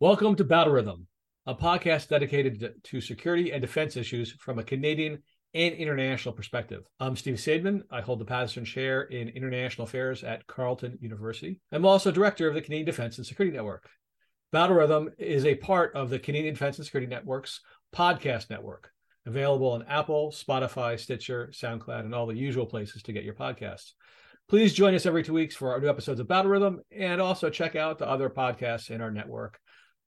Welcome to Battle Rhythm, a podcast dedicated to security and defense issues from a Canadian and international perspective. I'm Steve Saideman. I hold the Paterson Chair in International Affairs at Carleton University. I'm also director of the Canadian Defense and Security Network. Battle Rhythm is a part of the Canadian Defense and Security Network's podcast network, available on Apple, Spotify, Stitcher, SoundCloud, and all the usual places to get your podcasts. Please join us every two weeks for our new episodes of Battle Rhythm and also check out the other podcasts in our network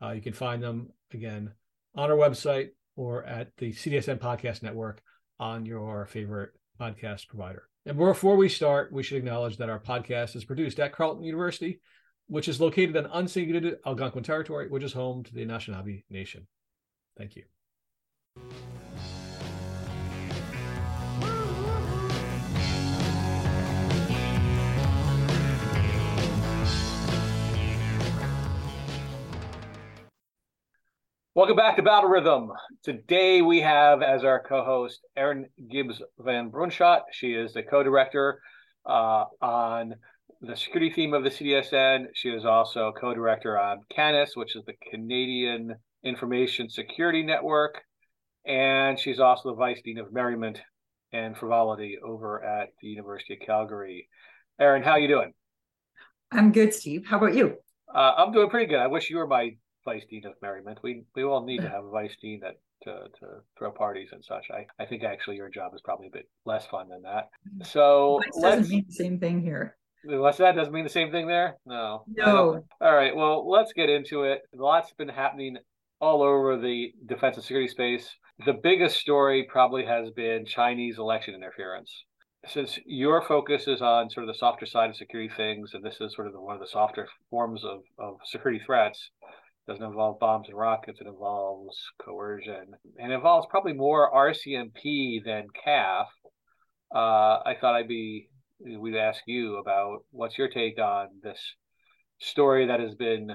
uh, you can find them again on our website or at the CDSN Podcast Network on your favorite podcast provider. And before we start, we should acknowledge that our podcast is produced at Carleton University, which is located on unceded Algonquin territory, which is home to the Anishinaabe Nation. Thank you. Welcome back to Battle Rhythm. Today we have as our co-host Erin Gibbs Van Brunschot. She is the co-director uh, on the security theme of the CDSN. She is also co-director on CANIS, which is the Canadian Information Security Network, and she's also the vice dean of merriment and frivolity over at the University of Calgary. Erin, how are you doing? I'm good, Steve. How about you? Uh, I'm doing pretty good. I wish you were my vice dean of merriment. We we all need to have a vice dean that to, to throw parties and such. I, I think actually your job is probably a bit less fun than that. Mm-hmm. So let doesn't mean the same thing here. Unless that doesn't mean the same thing there. No. No. All right. Well, let's get into it. Lots have been happening all over the defense and security space. The biggest story probably has been Chinese election interference. Since your focus is on sort of the softer side of security things, and this is sort of the, one of the softer forms of, of security threats, doesn't involve bombs and rockets. It involves coercion and involves probably more RCMP than CAF. Uh, I thought I'd be we'd ask you about what's your take on this story that has been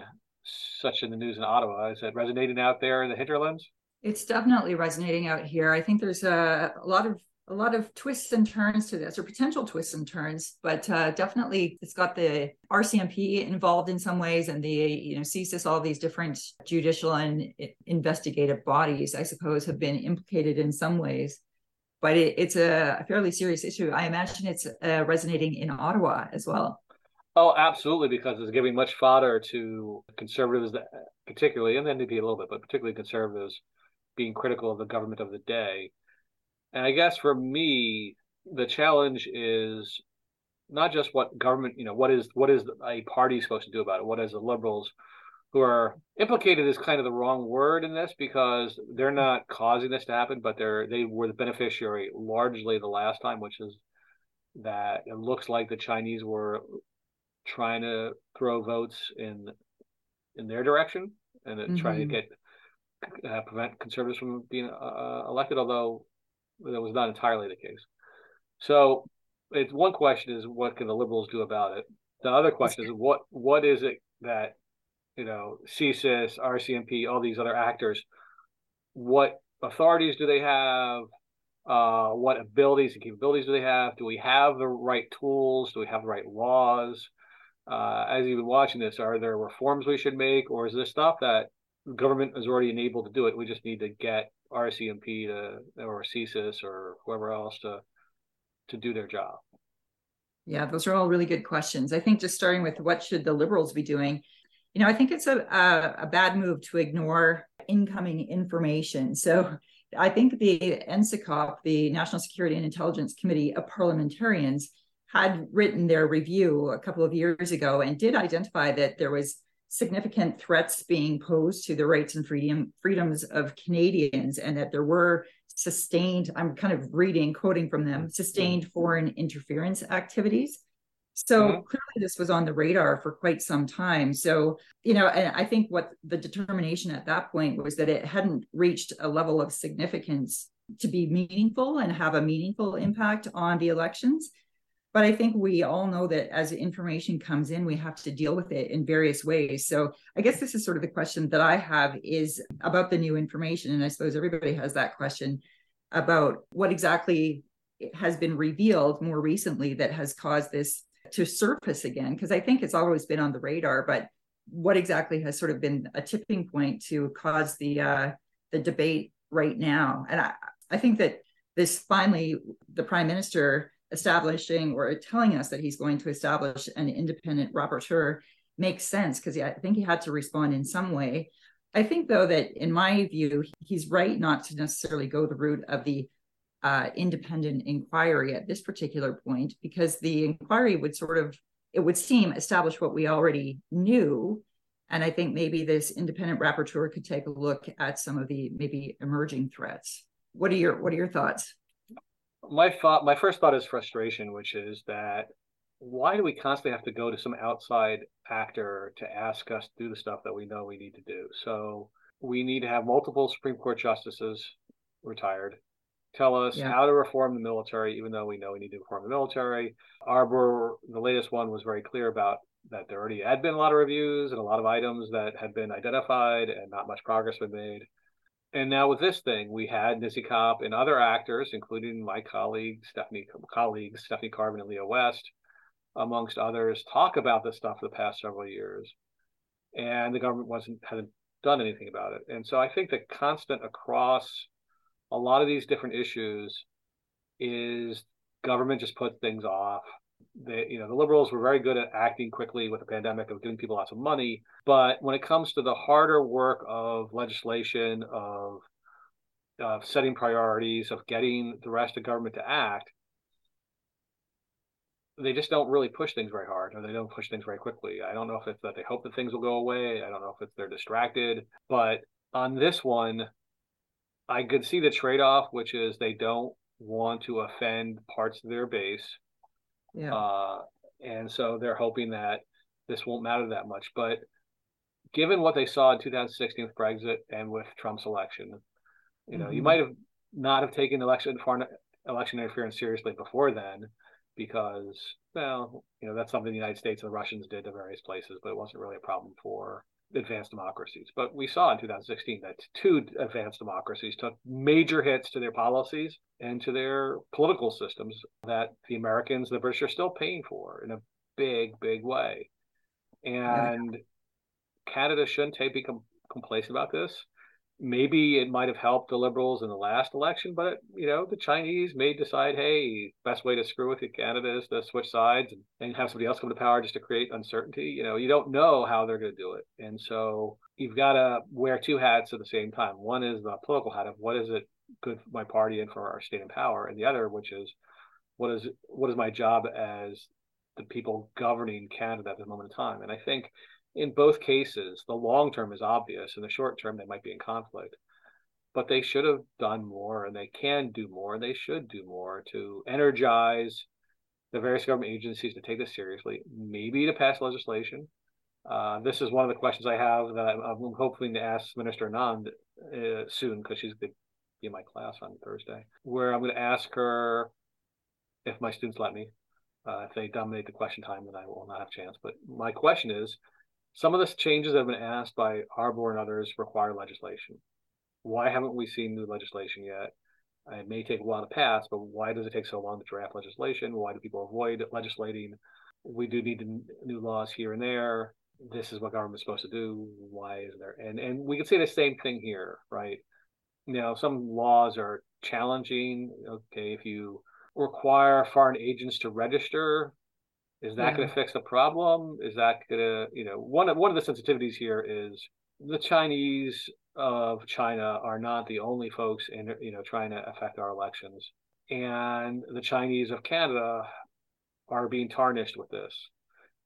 such in the news in Ottawa. Is it resonating out there in the hinterlands? It's definitely resonating out here. I think there's a, a lot of a lot of twists and turns to this, or potential twists and turns, but uh, definitely it's got the RCMP involved in some ways, and the you know CSIS, all these different judicial and investigative bodies, I suppose, have been implicated in some ways. But it, it's a fairly serious issue. I imagine it's uh, resonating in Ottawa as well. Oh, absolutely, because it's giving much fodder to conservatives, particularly, and the NDP a little bit, but particularly conservatives being critical of the government of the day and I guess for me, the challenge is not just what government, you know, what is what is a party supposed to do about it? What is the liberals who are implicated is kind of the wrong word in this because they're not causing this to happen, but they're they were the beneficiary largely the last time, which is that it looks like the Chinese were trying to throw votes in in their direction and mm-hmm. trying to get uh, prevent conservatives from being uh, elected. Although that was not entirely the case. So it's one question is what can the liberals do about it? The other question is what what is it that you know CSIS, RCMP, all these other actors, what authorities do they have? Uh, what abilities and capabilities do they have? Do we have the right tools? Do we have the right laws? Uh, as you've been watching this, are there reforms we should make, or is this stuff that government is already enabled to do it? We just need to get RCMP to or CSIS or whoever else to to do their job? Yeah, those are all really good questions. I think just starting with what should the liberals be doing, you know, I think it's a a, a bad move to ignore incoming information. So I think the NSICOP, the National Security and Intelligence Committee of Parliamentarians, had written their review a couple of years ago and did identify that there was significant threats being posed to the rights and freedom freedoms of Canadians, and that there were sustained, I'm kind of reading, quoting from them, sustained foreign interference activities. So mm-hmm. clearly, this was on the radar for quite some time. So, you know, and I think what the determination at that point was that it hadn't reached a level of significance to be meaningful and have a meaningful impact on the elections. But I think we all know that as information comes in, we have to deal with it in various ways. So I guess this is sort of the question that I have is about the new information. And I suppose everybody has that question about what exactly has been revealed more recently that has caused this to surface again. Because I think it's always been on the radar, but what exactly has sort of been a tipping point to cause the uh, the debate right now. And I, I think that this finally, the prime minister establishing or telling us that he's going to establish an independent rapporteur makes sense because I think he had to respond in some way. I think, though, that in my view, he's right not to necessarily go the route of the uh, independent inquiry at this particular point, because the inquiry would sort of, it would seem, establish what we already knew. And I think maybe this independent rapporteur could take a look at some of the maybe emerging threats. What are your What are your thoughts? My thought, my first thought is frustration, which is that why do we constantly have to go to some outside actor to ask us to do the stuff that we know we need to do? So we need to have multiple Supreme Court justices retired tell us yeah. how to reform the military, even though we know we need to reform the military. Arbour, the latest one, was very clear about that there already had been a lot of reviews and a lot of items that had been identified and not much progress been made. And now with this thing, we had Kopp and other actors, including my colleague Stephanie colleagues Stephanie Carvin and Leah West, amongst others, talk about this stuff for the past several years, and the government wasn't hadn't done anything about it. And so I think the constant across a lot of these different issues is government just puts things off. They, you know, the liberals were very good at acting quickly with the pandemic of giving people lots of money, but when it comes to the harder work of legislation, of of setting priorities, of getting the rest of government to act, they just don't really push things very hard or they don't push things very quickly. I don't know if it's that they hope that things will go away. I don't know if it's they're distracted. But on this one, I could see the trade off, which is they don't want to offend parts of their base. Yeah. Uh, and so they're hoping that this won't matter that much. But given what they saw in 2016 with Brexit and with Trump's election, you know, mm-hmm. you might have not have taken election foreign election interference seriously before then, because well, you know, that's something the United States and the Russians did to various places, but it wasn't really a problem for advanced democracies. But we saw in 2016 that two advanced democracies took major hits to their policies and to their political systems that the Americans, the British are still paying for in a big, big way. And yeah. Canada shouldn't take, be complacent about this maybe it might have helped the liberals in the last election, but you know the Chinese may decide, hey, best way to screw with Canada is to switch sides and, and have somebody else come to power just to create uncertainty. You know, you don't know how they're going to do it, and so you've got to wear two hats at the same time. One is the political hat of what is it good for my party and for our state and power, and the other, which is what is what is my job as the people governing Canada at this moment in time. And I think in both cases, the long term is obvious. In the short term, they might be in conflict. But they should have done more and they can do more and they should do more to energize the various government agencies to take this seriously, maybe to pass legislation. Uh, this is one of the questions I have that I'm, I'm hoping to ask Minister Anand uh, soon because she's going to be in my class on Thursday, where I'm going to ask her if my students let me. Uh, if they dominate the question time, then I will not have a chance. But my question is some of the changes that have been asked by Arbour and others require legislation. Why haven't we seen new legislation yet? It may take a while to pass, but why does it take so long to draft legislation? Why do people avoid legislating? We do need new laws here and there. This is what government's supposed to do. Why is there? And and we can say the same thing here, right? You know, some laws are challenging. Okay, if you require foreign agents to register, is that yeah. going to fix the problem? Is that going to, you know, one of one of the sensitivities here is the Chinese of China are not the only folks in, you know, trying to affect our elections, and the Chinese of Canada are being tarnished with this.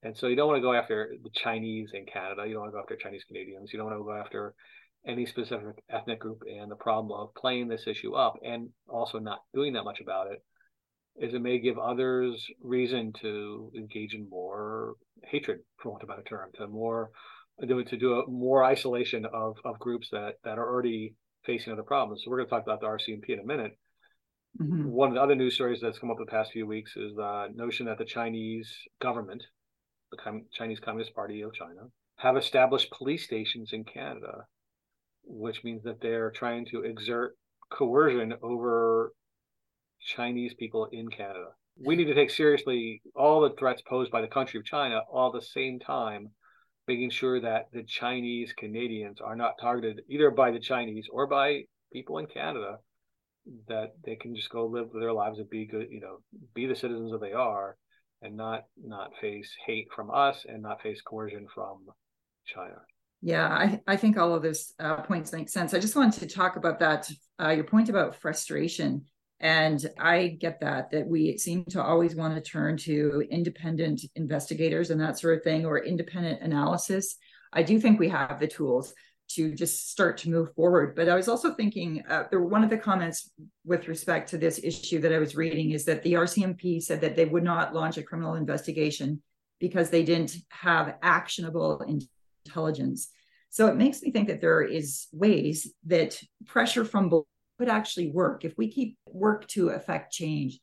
And so you don't want to go after the Chinese in Canada. You don't want to go after Chinese Canadians. You don't want to go after any specific ethnic group and the problem of playing this issue up and also not doing that much about it is it may give others reason to engage in more hatred, for want of a better term, to more to, to do a more isolation of, of groups that, that are already facing other problems. So we're going to talk about the RCMP in a minute. Mm-hmm. One of the other news stories that's come up the past few weeks is the notion that the Chinese government, the Chinese Communist Party of China, have established police stations in Canada, which means that they're trying to exert coercion over Chinese people in Canada. We need to take seriously all the threats posed by the country of China, all the same time making sure that the Chinese Canadians are not targeted either by the Chinese or by people in Canada, that they can just go live their lives and be good, you know, be the citizens that they are, and not not face hate from us and not face coercion from China. Yeah, I, I think all of those uh, points make sense. I just wanted to talk about that, uh, your point about frustration. And I get that, that we seem to always want to turn to independent investigators and that sort of thing, or independent analysis. I do think we have the tools to just start to move forward. But I was also thinking, uh, there, one of the comments with respect to this issue that I was reading is that the RCMP said that they would not launch a criminal investigation because they didn't have actionable intelligence. So it makes me think that there is ways that pressure from could actually work if we keep work to affect change.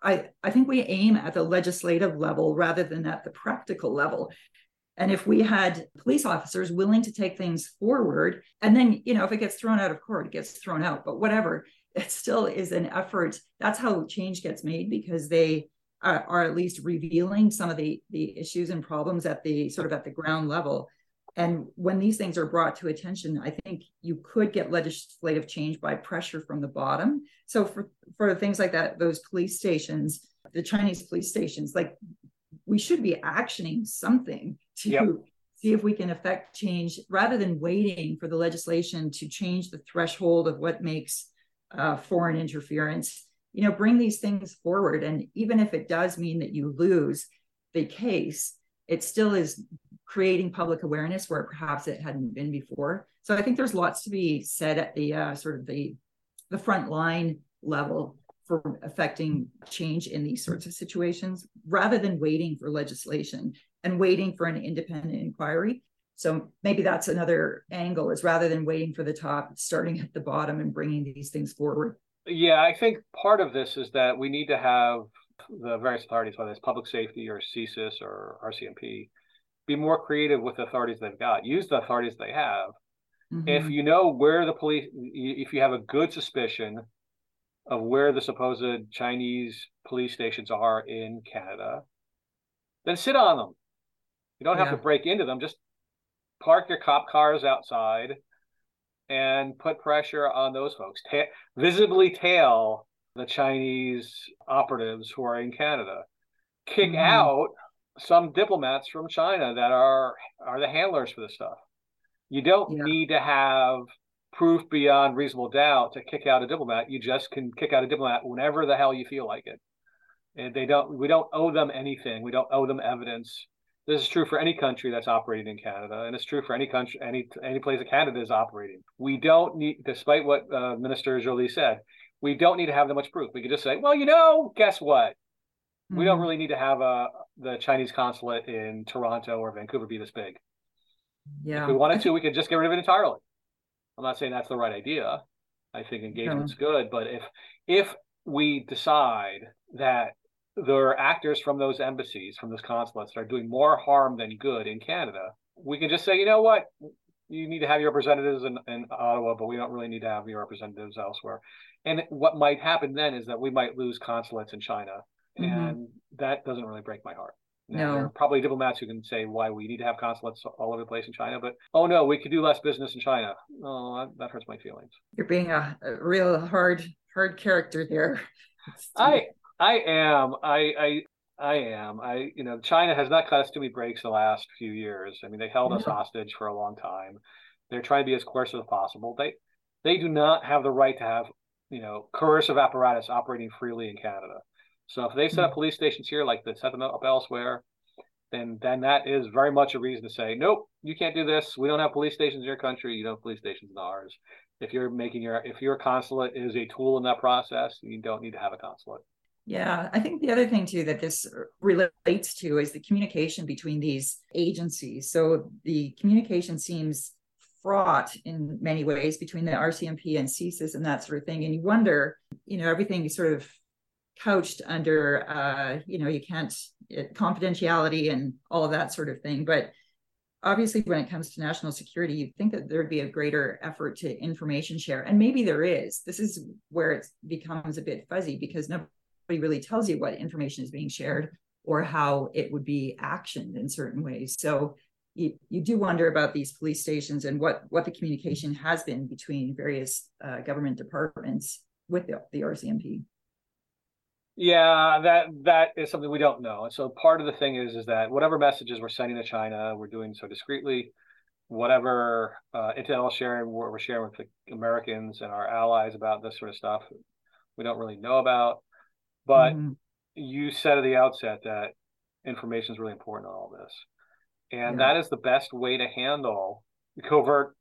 I, I think we aim at the legislative level rather than at the practical level. And if we had police officers willing to take things forward, and then, you know, if it gets thrown out of court, it gets thrown out, but whatever, it still is an effort. That's how change gets made because they are, are at least revealing some of the, the issues and problems at the sort of at the ground level. And when these things are brought to attention, I think you could get legislative change by pressure from the bottom. So for, for things like that, those police stations, the Chinese police stations, like we should be actioning something to yep. see if we can affect change rather than waiting for the legislation to change the threshold of what makes uh, foreign interference. You know, bring these things forward. And even if it does mean that you lose the case, it still is creating public awareness where perhaps it hadn't been before. So I think there's lots to be said at the uh, sort of the the front line level for affecting change in these sorts of situations rather than waiting for legislation and waiting for an independent inquiry so maybe that's another angle is rather than waiting for the top starting at the bottom and bringing these things forward yeah i think part of this is that we need to have the various authorities whether it's public safety or csis or rcmp be more creative with the authorities they've got use the authorities they have mm-hmm. if you know where the police if you have a good suspicion of where the supposed Chinese police stations are in Canada, then sit on them. You don't have yeah. to break into them. Just park your cop cars outside and put pressure on those folks. Ta- visibly tail the Chinese operatives who are in Canada. Kick mm-hmm. out some diplomats from China that are are the handlers for this stuff. You don't yeah. need to have proof beyond reasonable doubt to kick out a diplomat. You just can kick out a diplomat whenever the hell you feel like it. And they don't. We don't owe them anything. We don't owe them evidence. This is true for any country that's operating in Canada, and it's true for any country, any any place that Canada is operating. We don't need, despite what uh, Minister Joly said, we don't need to have that much proof. We could just say, well, you know, guess what? Mm-hmm. We don't mm-hmm. really need to have a uh, the Chinese consulate in Toronto or Vancouver be this big. Yeah. If we wanted to, we could just get rid of it entirely. I'm not saying that's the right idea. I think engagement's no. good, but if if we decide that there are actors from those embassies, from those consulates that are doing more harm than good in Canada, we can just say, you know what, you need to have your representatives in, in Ottawa, but we don't really need to have your representatives elsewhere. And what might happen then is that we might lose consulates in China, mm-hmm. and that doesn't really break my heart. Now, no. There are probably diplomats who can say why we need to have consulates all over the place in China, but oh no, we could do less business in China. Oh, that, that hurts my feelings. You're being a, a real hard, hard character there. I, I am. I, I, I am. I, you know, China has not cut us too many breaks the last few years. I mean, they held us hostage for a long time. They're trying to be as coercive as possible. They, they do not have the right to have, you know, coercive apparatus operating freely in Canada. So if they set up hmm. police stations here, like they set them up elsewhere, then then that is very much a reason to say, nope, you can't do this. We don't have police stations in your country. You don't have police stations in ours. If you're making your if your consulate is a tool in that process, you don't need to have a consulate. Yeah, I think the other thing too that this relates to is the communication between these agencies. So the communication seems fraught in many ways between the RCMP and CSIS and that sort of thing. And you wonder, you know, everything sort of couched under uh, you know you can't it, confidentiality and all of that sort of thing. But obviously when it comes to national security you'd think that there'd be a greater effort to information share. And maybe there is. This is where it becomes a bit fuzzy because nobody really tells you what information is being shared or how it would be actioned in certain ways. So you, you do wonder about these police stations and what what the communication has been between various uh, government departments with the, the RCMP. Yeah, that that is something we don't know. And so part of the thing is is that whatever messages we're sending to China, we're doing so discreetly. Whatever uh, intel sharing, we're sharing with the Americans and our allies about this sort of stuff, we don't really know about. But mm-hmm. you said at the outset that information is really important on all this, and yeah. that is the best way to handle covert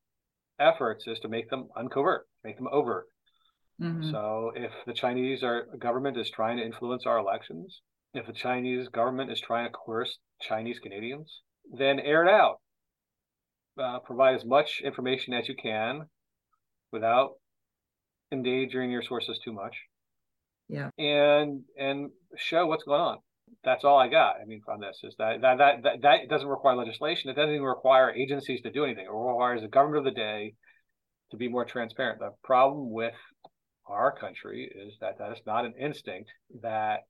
efforts is to make them uncovert, make them overt. Mm-hmm. So if the Chinese are, government is trying to influence our elections, if the Chinese government is trying to coerce Chinese Canadians, then air it out. Uh, provide as much information as you can without endangering your sources too much. Yeah. And and show what's going on. That's all I got. I mean, from this is that that that that, that doesn't require legislation. It doesn't even require agencies to do anything. It requires the government of the day to be more transparent. The problem with our country is that that is not an instinct that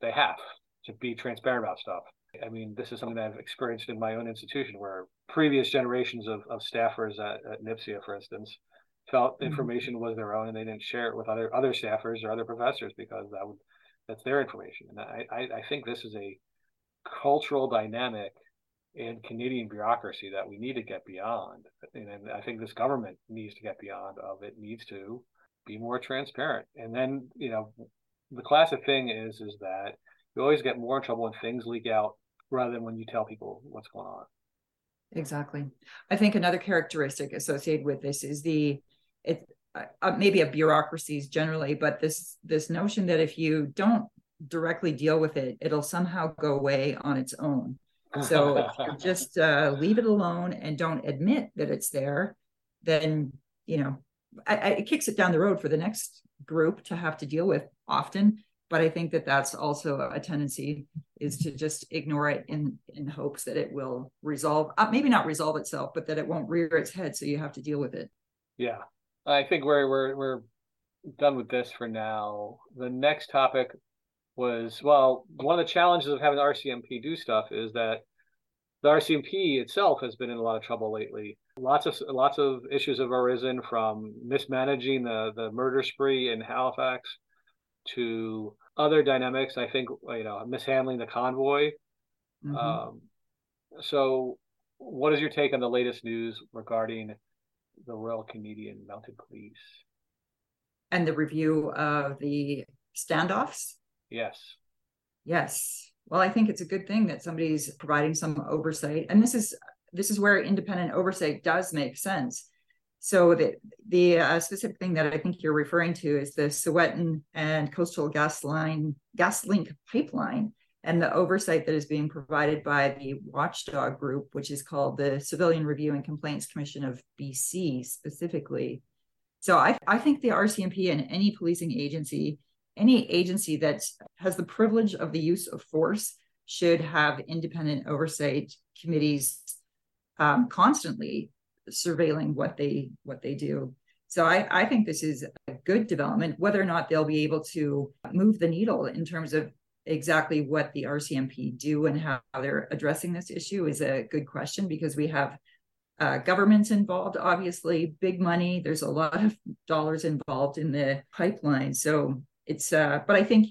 they have to be transparent about stuff. I mean, this is something that I've experienced in my own institution where previous generations of, of staffers at, at NPSIA, for instance, felt mm-hmm. information was their own and they didn't share it with other other staffers or other professors because that would that's their information. And I, I, I think this is a cultural dynamic in Canadian bureaucracy that we need to get beyond. And I think this government needs to get beyond of it needs to be more transparent. And then, you know, the classic thing is is that you always get more in trouble when things leak out rather than when you tell people what's going on. Exactly. I think another characteristic associated with this is the it uh, maybe a bureaucracies generally, but this this notion that if you don't directly deal with it, it'll somehow go away on its own. So just uh, leave it alone and don't admit that it's there, then you know I, I, it kicks it down the road for the next group to have to deal with often but i think that that's also a tendency is to just ignore it in in hopes that it will resolve uh, maybe not resolve itself but that it won't rear its head so you have to deal with it. Yeah. I think we're we're we're done with this for now. The next topic was well one of the challenges of having rcmp do stuff is that the rcmp itself has been in a lot of trouble lately Lots of lots of issues have arisen from mismanaging the the murder spree in Halifax to other dynamics. I think you know mishandling the convoy. Mm-hmm. Um, so, what is your take on the latest news regarding the Royal Canadian Mounted Police and the review of the standoffs? Yes. Yes. Well, I think it's a good thing that somebody's providing some oversight, and this is this is where independent oversight does make sense. So the the uh, specific thing that I think you're referring to is the Wet'suwet'en and Coastal Gas Line Gas Link pipeline and the oversight that is being provided by the watchdog group, which is called the Civilian Review and Complaints Commission of BC specifically. So I, I think the RCMP and any policing agency, any agency that has the privilege of the use of force should have independent oversight committees um, constantly surveilling what they what they do. So I, I think this is a good development. Whether or not they'll be able to move the needle in terms of exactly what the RCMP do and how they're addressing this issue is a good question because we have uh, governments involved, obviously, big money. There's a lot of dollars involved in the pipeline. So it's, uh, but I think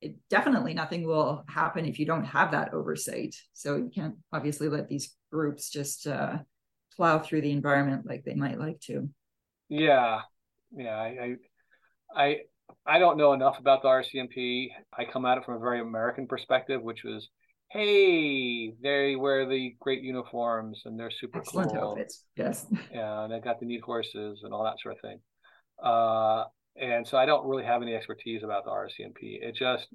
it, definitely nothing will happen if you don't have that oversight. So you can't obviously let these groups just uh, plow through the environment like they might like to. Yeah, yeah. I, I, I don't know enough about the RCMP. I come at it from a very American perspective, which was, hey, they wear the great uniforms and they're super Excellent cool. outfits. Yes. Yeah, and they got the neat horses and all that sort of thing. Uh, and so I don't really have any expertise about the RCMP. It just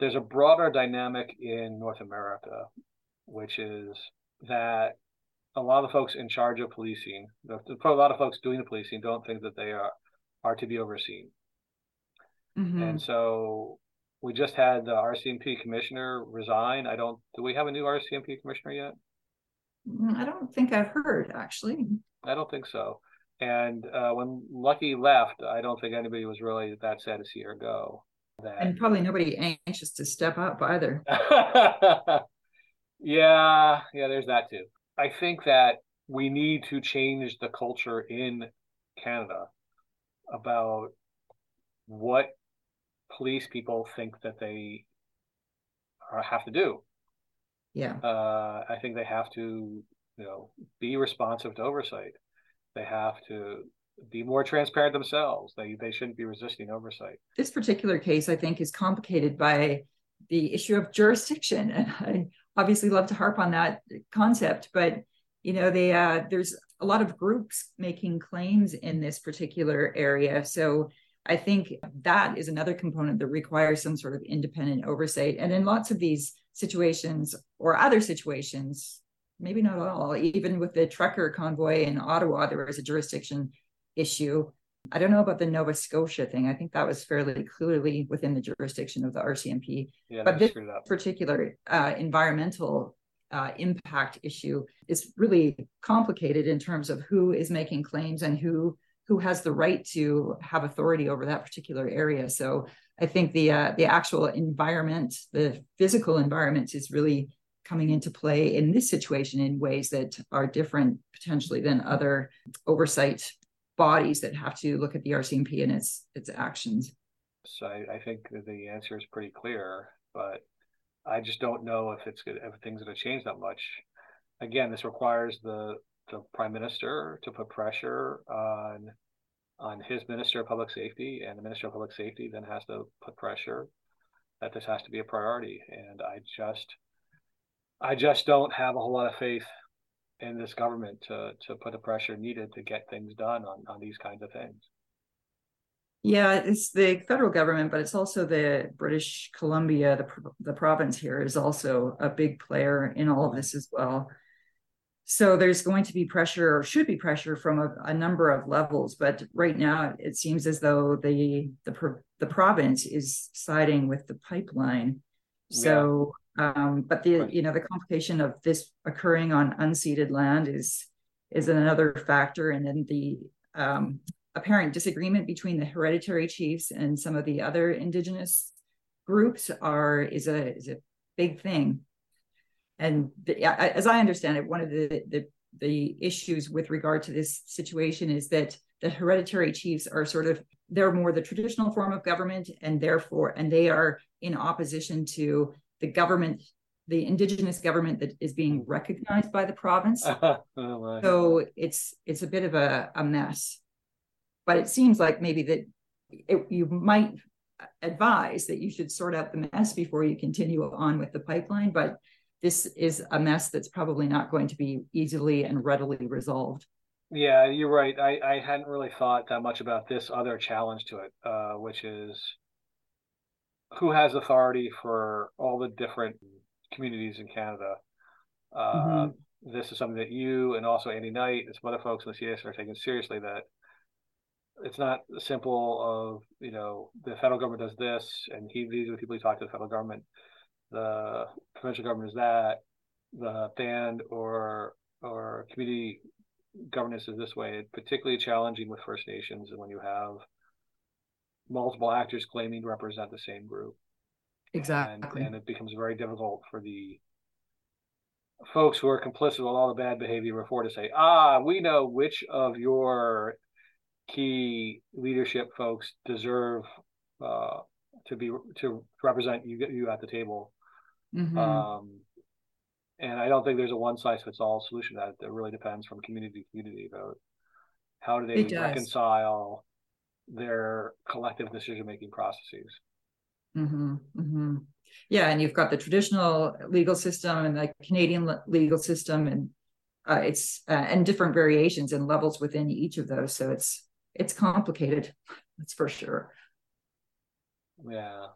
there's a broader dynamic in North America, which is that a lot of the folks in charge of policing, a lot of folks doing the policing, don't think that they are are to be overseen. Mm-hmm. And so we just had the RCMP commissioner resign. I don't. Do we have a new RCMP commissioner yet? Mm, I don't think I've heard actually. I don't think so. And uh, when Lucki left, I don't think anybody was really that sad to see her go. That... And probably nobody anxious to step up either. yeah, yeah, there's that too. I think that we need to change the culture in Canada about what police people think that they have to do. Yeah. Uh, I think they have to, you know, be responsive to oversight. They have to be more transparent themselves. They they shouldn't be resisting oversight. This particular case, I think, is complicated by the issue of jurisdiction, and I obviously love to harp on that concept. But you know, they uh, there's a lot of groups making claims in this particular area, so I think that is another component that requires some sort of independent oversight. And in lots of these situations or other situations, maybe not all, even with the trucker convoy in Ottawa, there was a jurisdiction issue. I don't know about the Nova Scotia thing. I think that was fairly clearly within the jurisdiction of the RCMP. Yeah, but this particular uh, environmental uh, impact issue is really complicated in terms of who is making claims and who who has the right to have authority over that particular area. So I think the uh, the actual environment, the physical environment, is really coming into play in this situation in ways that are different potentially than other oversight bodies that have to look at the RCMP and its its actions. So I, I think the answer is pretty clear, but I just don't know if it's good if things going to change that much. Again, this requires the the prime minister to put pressure on on his minister of public safety, and the minister of public safety then has to put pressure that this has to be a priority. And I just I just don't have a whole lot of faith in this government to to put the pressure needed to get things done on on these kinds of things. Yeah, it's the federal government, but it's also the British Columbia, the the province here is also a big player in all of this as well. So there's going to be pressure or should be pressure from a, a number of levels, but right now it seems as though the the the province is siding with the pipeline. So, yeah. Um, but the you know the complication of this occurring on unceded land is is another factor, and then the um, apparent disagreement between the hereditary chiefs and some of the other indigenous groups are is a is a big thing. And the, as I understand it, one of the, the the issues with regard to this situation is that the hereditary chiefs are sort of they're more the traditional form of government and therefore and they are in opposition to the government the indigenous government that is being recognized by the province oh so it's it's a bit of a, a mess but it seems like maybe that it, you might advise that you should sort out the mess before you continue on with the pipeline but this is a mess that's probably not going to be easily and readily resolved. Yeah, you're right. I, I hadn't really thought that much about this other challenge to it, uh, which is who has authority for all the different communities in Canada. Uh, mm-hmm. This is something that you and also Andy Knight and some other folks in the CS are taking seriously. That it's not simple of you know the federal government does this, and he these are the people he talk to the federal government the provincial government is that, the band or or community governance is this way. It's particularly challenging with First Nations and when you have multiple actors claiming to represent the same group. Exactly. And, and it becomes very difficult for the folks who are complicit with all the bad behavior before to say, ah, we know which of your key leadership folks deserve uh, to be to represent you you at the table Mm-hmm. Um, and I don't think there's a one size fits all solution to that. It really depends from community to community about how do they reconcile their collective decision making processes. Mm-hmm. Mm-hmm. Yeah, and you've got the traditional legal system and the Canadian legal system, and uh, it's uh, and different variations and levels within each of those. So it's it's complicated. That's for sure. Yeah.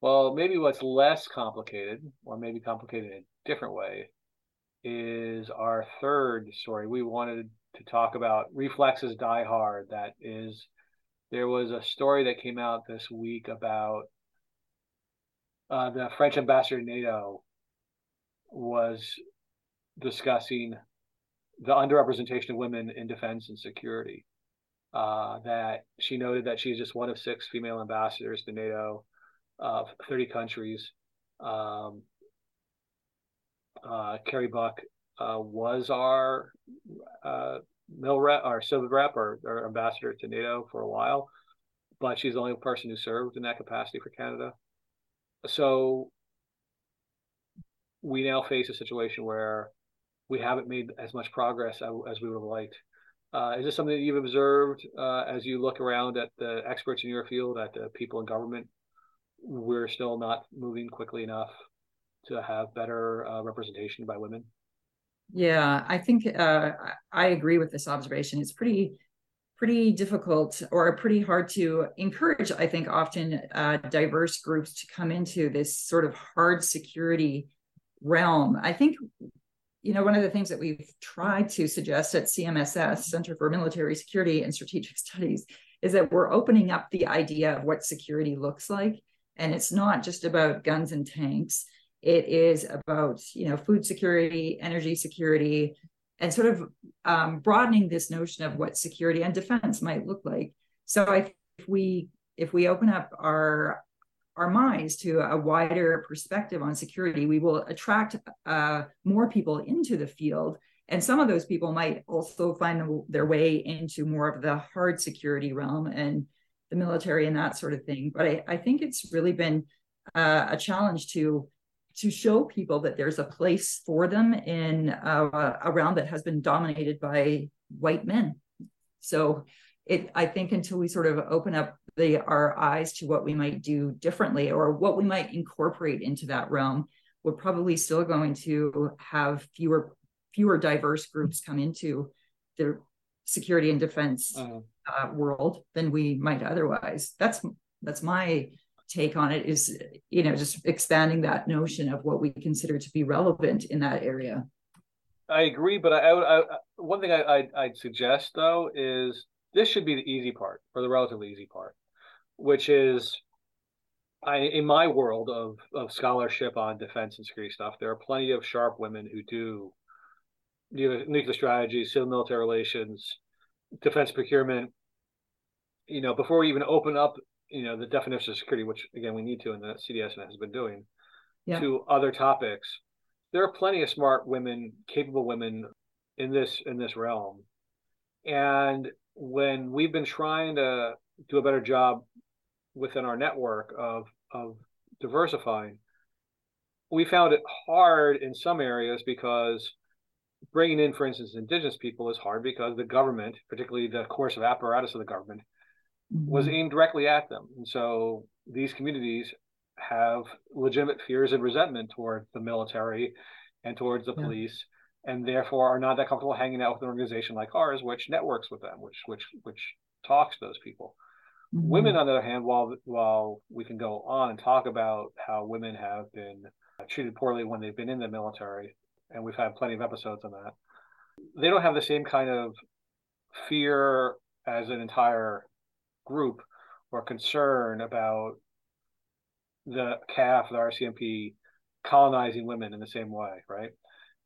Well, maybe what's less complicated, or maybe complicated in a different way, is our third story. We wanted to talk about Reflexes Die Hard. That is, there was a story that came out this week about uh, the French ambassador to NATO was discussing the underrepresentation of women in defense and security. Uh, that she noted that she's just one of six female ambassadors to NATO of 30 countries. Um, uh, Kerry Buck uh, was our uh, mill rep, our civil rep, or, or ambassador to NATO for a while, but she's the only person who served in that capacity for Canada. So we now face a situation where we haven't made as much progress as we would have liked. Uh, is this something that you've observed uh, as you look around at the experts in your field, at the people in government? We're still not moving quickly enough to have better uh, representation by women. Yeah, I think uh, I agree with this observation. It's pretty pretty difficult or pretty hard to encourage. I think often uh, diverse groups to come into this sort of hard security realm. I think you know, one of the things that we've tried to suggest at CMSS, Center for Military Security and Strategic Studies, is that we're opening up the idea of what security looks like. And it's not just about guns and tanks. It is about, you know, food security, energy security, and sort of um, broadening this notion of what security and defense might look like. So I, if we if we open up our our minds to a wider perspective on security, we will attract uh, more people into the field. And some of those people might also find their way into more of the hard security realm and the military and that sort of thing. But I, I think it's really been uh, a challenge to to show people that there's a place for them in uh, a realm that has been dominated by white men. So it, I think until we sort of open up the our eyes to what we might do differently or what we might incorporate into that realm we're probably still going to have fewer fewer diverse groups come into the security and defense uh-huh. uh, world than we might otherwise that's that's my take on it is you know just expanding that notion of what we consider to be relevant in that area i agree but i, I, I one thing I, I would suggest though is this should be the easy part or the relatively easy part which is I, in my world of, of scholarship on defense and security stuff, there are plenty of sharp women who do you know, nuclear strategy, civil military relations, defense procurement. You know, before we even open up, you know, the definition of security, which again we need to, and the CDS has been doing, yeah. to other topics. There are plenty of smart women, capable women in this in this realm, and when we've been trying to do a better job within our network of of diversifying. We found it hard in some areas because bringing in, for instance, indigenous people is hard because the government, particularly the course of apparatus of the government. Was aimed directly at them. And so these communities have legitimate fears and resentment toward the military and towards the yeah. police, and therefore are not that comfortable hanging out with an organization like ours, which networks with them, which which which talks to those people. Mm-hmm. Women, on the other hand, while while we can go on and talk about how women have been treated poorly when they've been in the military, and we've had plenty of episodes on that, they don't have the same kind of fear as an entire group or concern about the CAF, the RCMP, colonizing women in the same way, right?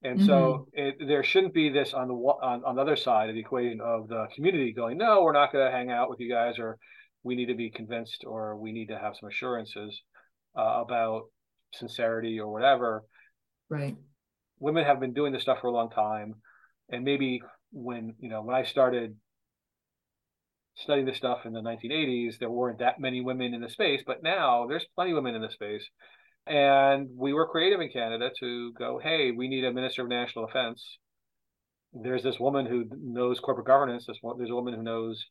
And mm-hmm. so it, there shouldn't be this on the on, on the other side of the equation of the community going, no, we're not going to hang out with you guys, or we need to be convinced or we need to have some assurances uh, about sincerity or whatever. Right. Women have been doing this stuff for a long time. And maybe when, you know, when I started studying this stuff in the 1980s, there weren't that many women in the space, but now there's plenty of women in the space. And we were creative in Canada to go, hey, we need a minister of national defense. There's this woman who knows corporate governance. There's, there's a woman who knows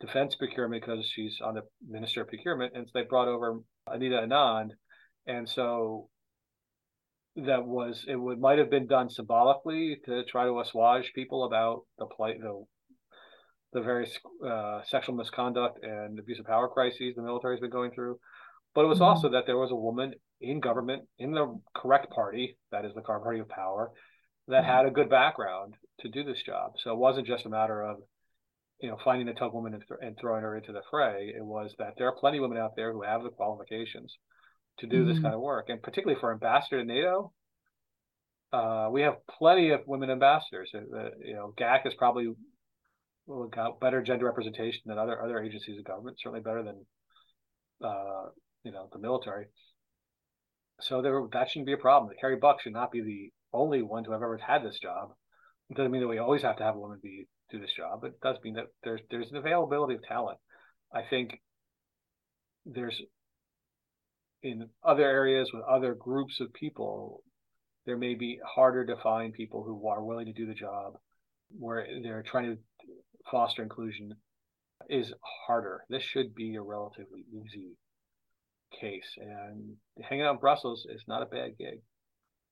defense procurement because she's on the minister of procurement, and so they brought over Anita Anand, and so that was it would might have been done symbolically to try to assuage people about the plight the the various uh, sexual misconduct and abuse of power crises the military's been going through but it was mm-hmm. also that there was a woman in government in the correct party that is the Car party of power that mm-hmm. had a good background to do this job so it wasn't just a matter of you know, finding a tough woman and, th- and, throwing her into the fray. It was that there are plenty of women out there who have the qualifications to do mm-hmm. this kind of work, and particularly for ambassador to NATO, uh, we have plenty of women ambassadors. Uh, you know, GAC is probably got better gender representation than other other agencies of government. Certainly better than uh, you know the military. So there, that shouldn't be a problem. Kerry Buck should not be the only one to have ever had this job. It doesn't mean that we always have to have a woman be do this job, but it does mean that there's there's an availability of talent. I think there's in other areas with other groups of people, there may be harder to find people who are willing to do the job where they're trying to foster inclusion is harder. This should be a relatively easy case. And hanging out in Brussels is not a bad gig.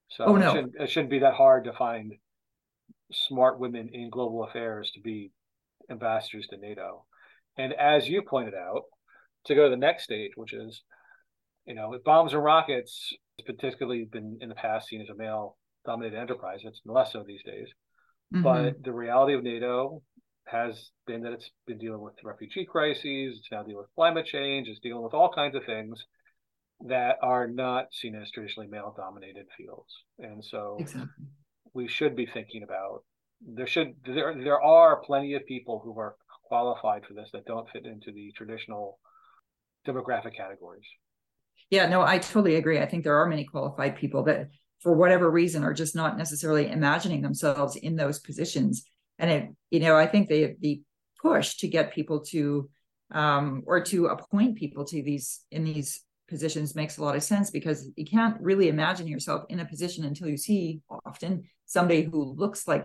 So oh, no. it, shouldn't, it shouldn't be that hard to find smart women in global affairs to be ambassadors to NATO. And as you pointed out, to go to the next stage, which is, you know, with bombs and rockets, particularly been in the past seen as a male dominated enterprise. It's less so these days. Mm-hmm. But the reality of NATO has been that it's been dealing with refugee crises, it's now dealing with climate change, it's dealing with all kinds of things that are not seen as traditionally male dominated fields. And so exactly. we should be thinking about there should there there are plenty of people who are qualified for this that don't fit into the traditional demographic categories. Yeah, no, I totally agree. I think there are many qualified people that for whatever reason are just not necessarily imagining themselves in those positions and it you know i think the the push to get people to um, or to appoint people to these in these positions makes a lot of sense because you can't really imagine yourself in a position until you see often somebody who looks like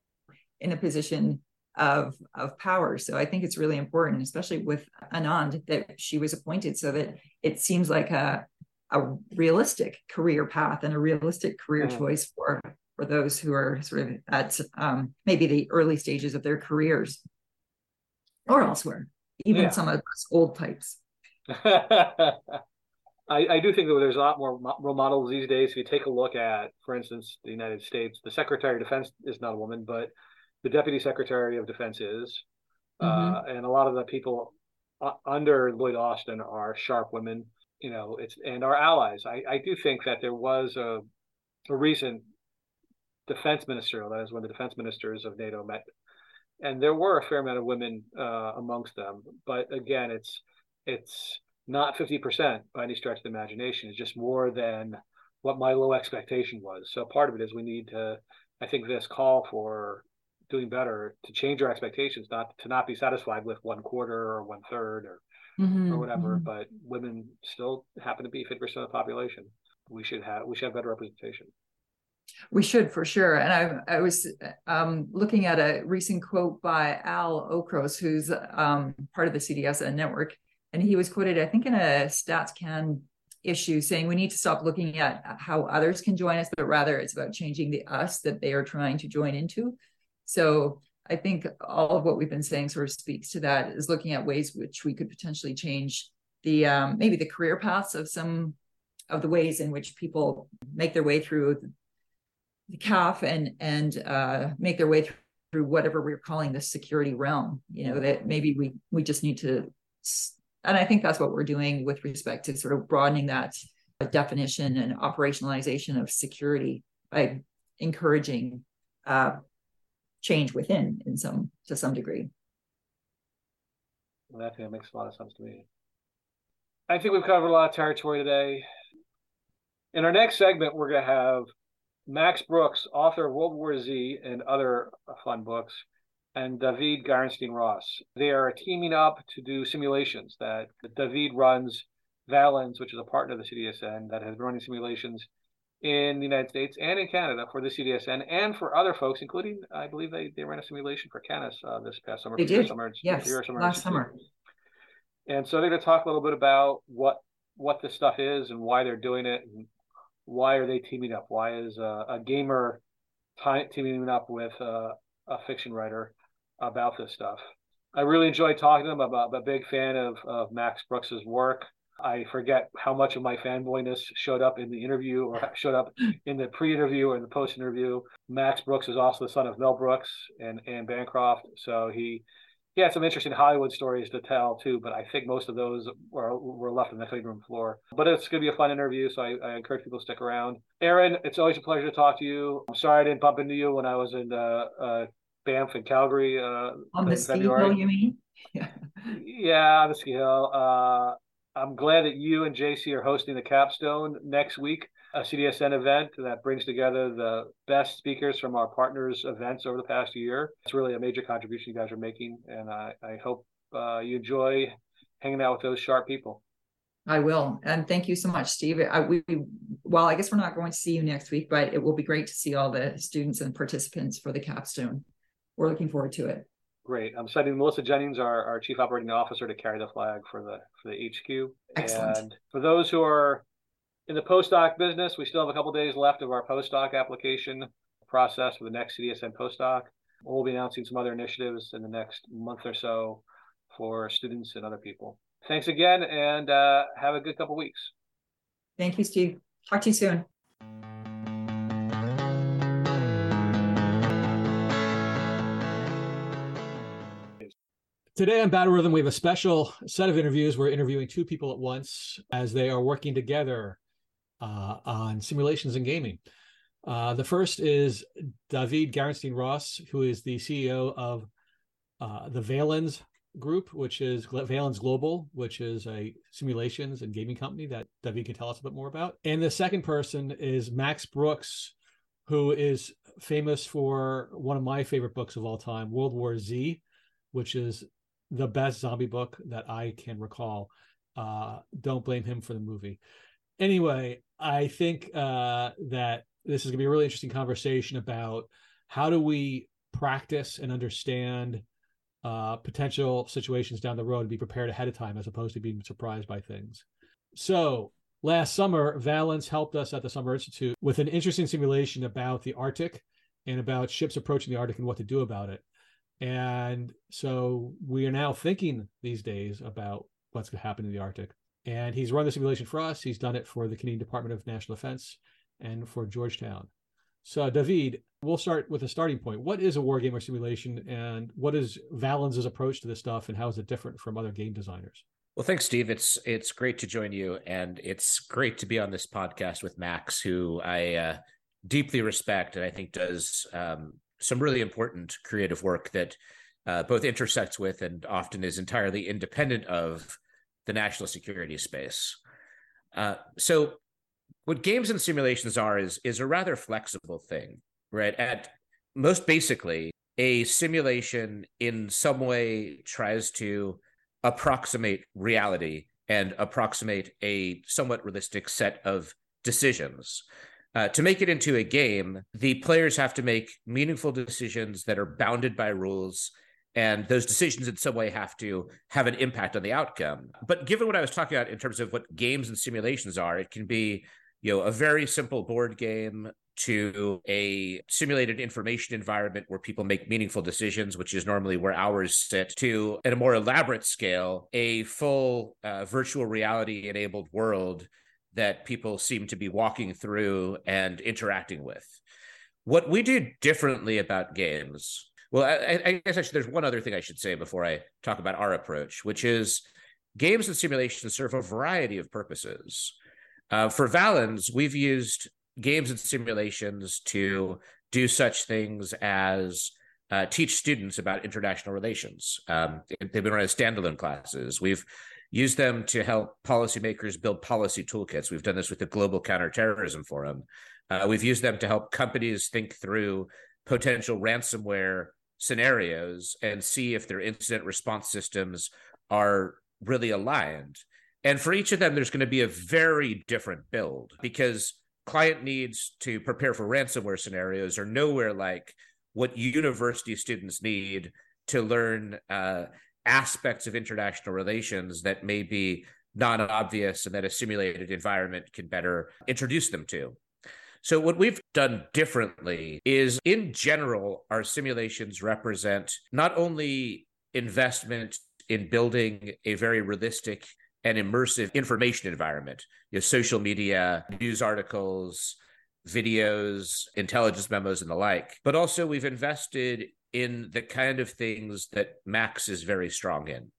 in a position of of power. So I think it's really important, especially with Anand, that she was appointed so that it seems like a a realistic career path and a realistic career mm. choice for for those who are sort of at um, maybe the early stages of their careers or elsewhere, even yeah. some of those old types. I, I, do think that there's a lot more role models these days. If you take a look at, for instance, the United States, the Secretary of Defense is not a woman, but the Deputy Secretary of Defense is. Mm-hmm. Uh, and a lot of the people under Lloyd Austin are sharp women, you know, it's and our allies. I, I do think that there was a, a recent defense ministerial. That is when the defense ministers of NATO met, and there were a fair amount of women uh, amongst them. But again, it's it's not fifty percent by any stretch of the imagination. It's just more than what my low expectation was. So part of it is we need to. I think this call for doing better to change our expectations, not to not be satisfied with one quarter or one third or mm-hmm, or whatever. Mm-hmm. But women still happen to be fifty percent of the population. We should have we should have better representation. We should for sure. And I, I was um, looking at a recent quote by Al Okros, who's um, part of the CDSN network, and he was quoted, I think, in a StatsCan issue, saying we need to stop looking at how others can join us, but rather it's about changing the us that they are trying to join into. So I think all of what we've been saying sort of speaks to that is looking at ways which we could potentially change the um, maybe the career paths of some of the ways in which people make their way through the CAF and and uh, make their way through whatever we're calling the security realm. You know that maybe we we just need to, and I think that's what we're doing with respect to sort of broadening that definition and operationalization of security by encouraging uh, change within in some to some degree. Well, that makes a lot of sense to me. I think we've covered a lot of territory today. In our next segment, we're going to have Max Brooks, author of World War Z and other fun books, and David Gartenstein Ross. They are teaming up to do simulations that David runs Valens, which is a partner of the CDSN that has been running simulations in the United States and in Canada for the CDSN and for other folks, including I believe they, they ran a simulation for Canis uh, this past summer. They did. Summer, yes, summer last summer. And so they're going to talk a little bit about what what this stuff is and why they're doing it and why are they teaming up? Why is a, a gamer t- teaming up with a, a, fiction writer about this stuff? I really enjoyed talking to them. I'm a, I'm a big fan of, of Max Brooks's work. I forget how much of my fanboyness showed up in the interview or showed up in the pre-interview or in the post-interview. Max Brooks is also the son of Mel Brooks and Anne Bancroft, so he he had some interesting Hollywood stories to tell too, but I think most of those were, were left on the cutting room floor. But it's going to be a fun interview, so I, I, encourage people to stick around. Erin, it's always a pleasure to talk to you. I'm sorry I didn't bump into you when I was in uh, uh, Banff and Calgary. Uh, on the ski hill, you mean? Yeah. yeah, the ski hill. Uh, I'm glad that you and JC are hosting the capstone next week. A CDSN event that brings together the best speakers from our partners' events over the past year. It's really a major contribution you guys are making, and I, I hope uh, you enjoy hanging out with those sharp people. I will, and thank you so much, Steve. I, we, well, I guess we're not going to see you next week, but it will be great to see all the students and participants for the capstone. We're looking forward to it. Great. I'm sending Melissa Jennings, our, our chief operating officer, to carry the flag for the for the HQ. Excellent. And for those who are in the postdoc business, we still have a couple days left of our postdoc application process for the next CDSN postdoc. We'll be announcing some other initiatives in the next month or so for students and other people. Thanks again, and uh, have a good couple weeks. Thank you, Steve. Talk to you soon. Today on Battle Rhythm, we have a special set of interviews. We're interviewing two people at once as they are working together uh, on simulations and gaming. Uh, the first is David Gartenstein Ross, who is the CEO of uh, the Valens Group, which is Valens Global, which is a simulations and gaming company that David can tell us a bit more about. And the second person is Max Brooks, who is famous for one of my favorite books of all time, World War Z, which is the best zombie book that I can recall. Uh, don't blame him for the movie. Anyway, I think uh, that this is going to be a really interesting conversation about how do we practice and understand uh, potential situations down the road and be prepared ahead of time as opposed to being surprised by things. So, last summer, Valens helped us at the Summer Institute with an interesting simulation about the Arctic and about ships approaching the Arctic and what to do about it. And so we are now thinking these days about what's going to happen in the Arctic. And he's run the simulation for us. He's done it for the Canadian Department of National Defense and for Georgetown. So, David, we'll start with a starting point. What is a wargamer simulation, and what is Valens' approach to this stuff, and how is it different from other game designers? Well, thanks, Steve. It's it's great to join you, and it's great to be on this podcast with Max, who I uh, deeply respect and I think does um, some really important creative work that uh, both intersects with and often is entirely independent of the national security space. Uh, so, what games and simulations are is is a rather flexible thing, right? At most basically, a simulation in some way tries to approximate reality and approximate a somewhat realistic set of decisions. Uh, to make it into a game, the players have to make meaningful decisions that are bounded by rules, and those decisions in some way have to have an impact on the outcome. But given what I was talking about in terms of what games and simulations are, it can be you know a very simple board game to a simulated information environment where people make meaningful decisions, which is normally where ours sit, to at a more elaborate scale, a full uh, virtual reality enabled world that people seem to be walking through and interacting with. What we do differently about games, well, I, I guess actually there's one other thing I should say before I talk about our approach, which is games and simulations serve a variety of purposes. Uh, for Valens, we've used games and simulations to do such things as uh, teach students about international relations. Um, they've been running standalone classes. We've used them to help policymakers build policy toolkits. We've done this with the Global Counterterrorism Forum. Uh, we've used them to help companies think through potential ransomware scenarios and see if their incident response systems are really aligned. And for each of them, there's going to be a very different build because client needs to prepare for ransomware scenarios are nowhere like what university students need to learn uh, aspects of international relations that may be non obvious and that a simulated environment can better introduce them to. So, what we've done differently is in general, our simulations represent not only investment in building a very realistic and immersive information environment, you know, social media, news articles, videos, intelligence memos, and the like, but also we've invested in the kind of things that Max is very strong in.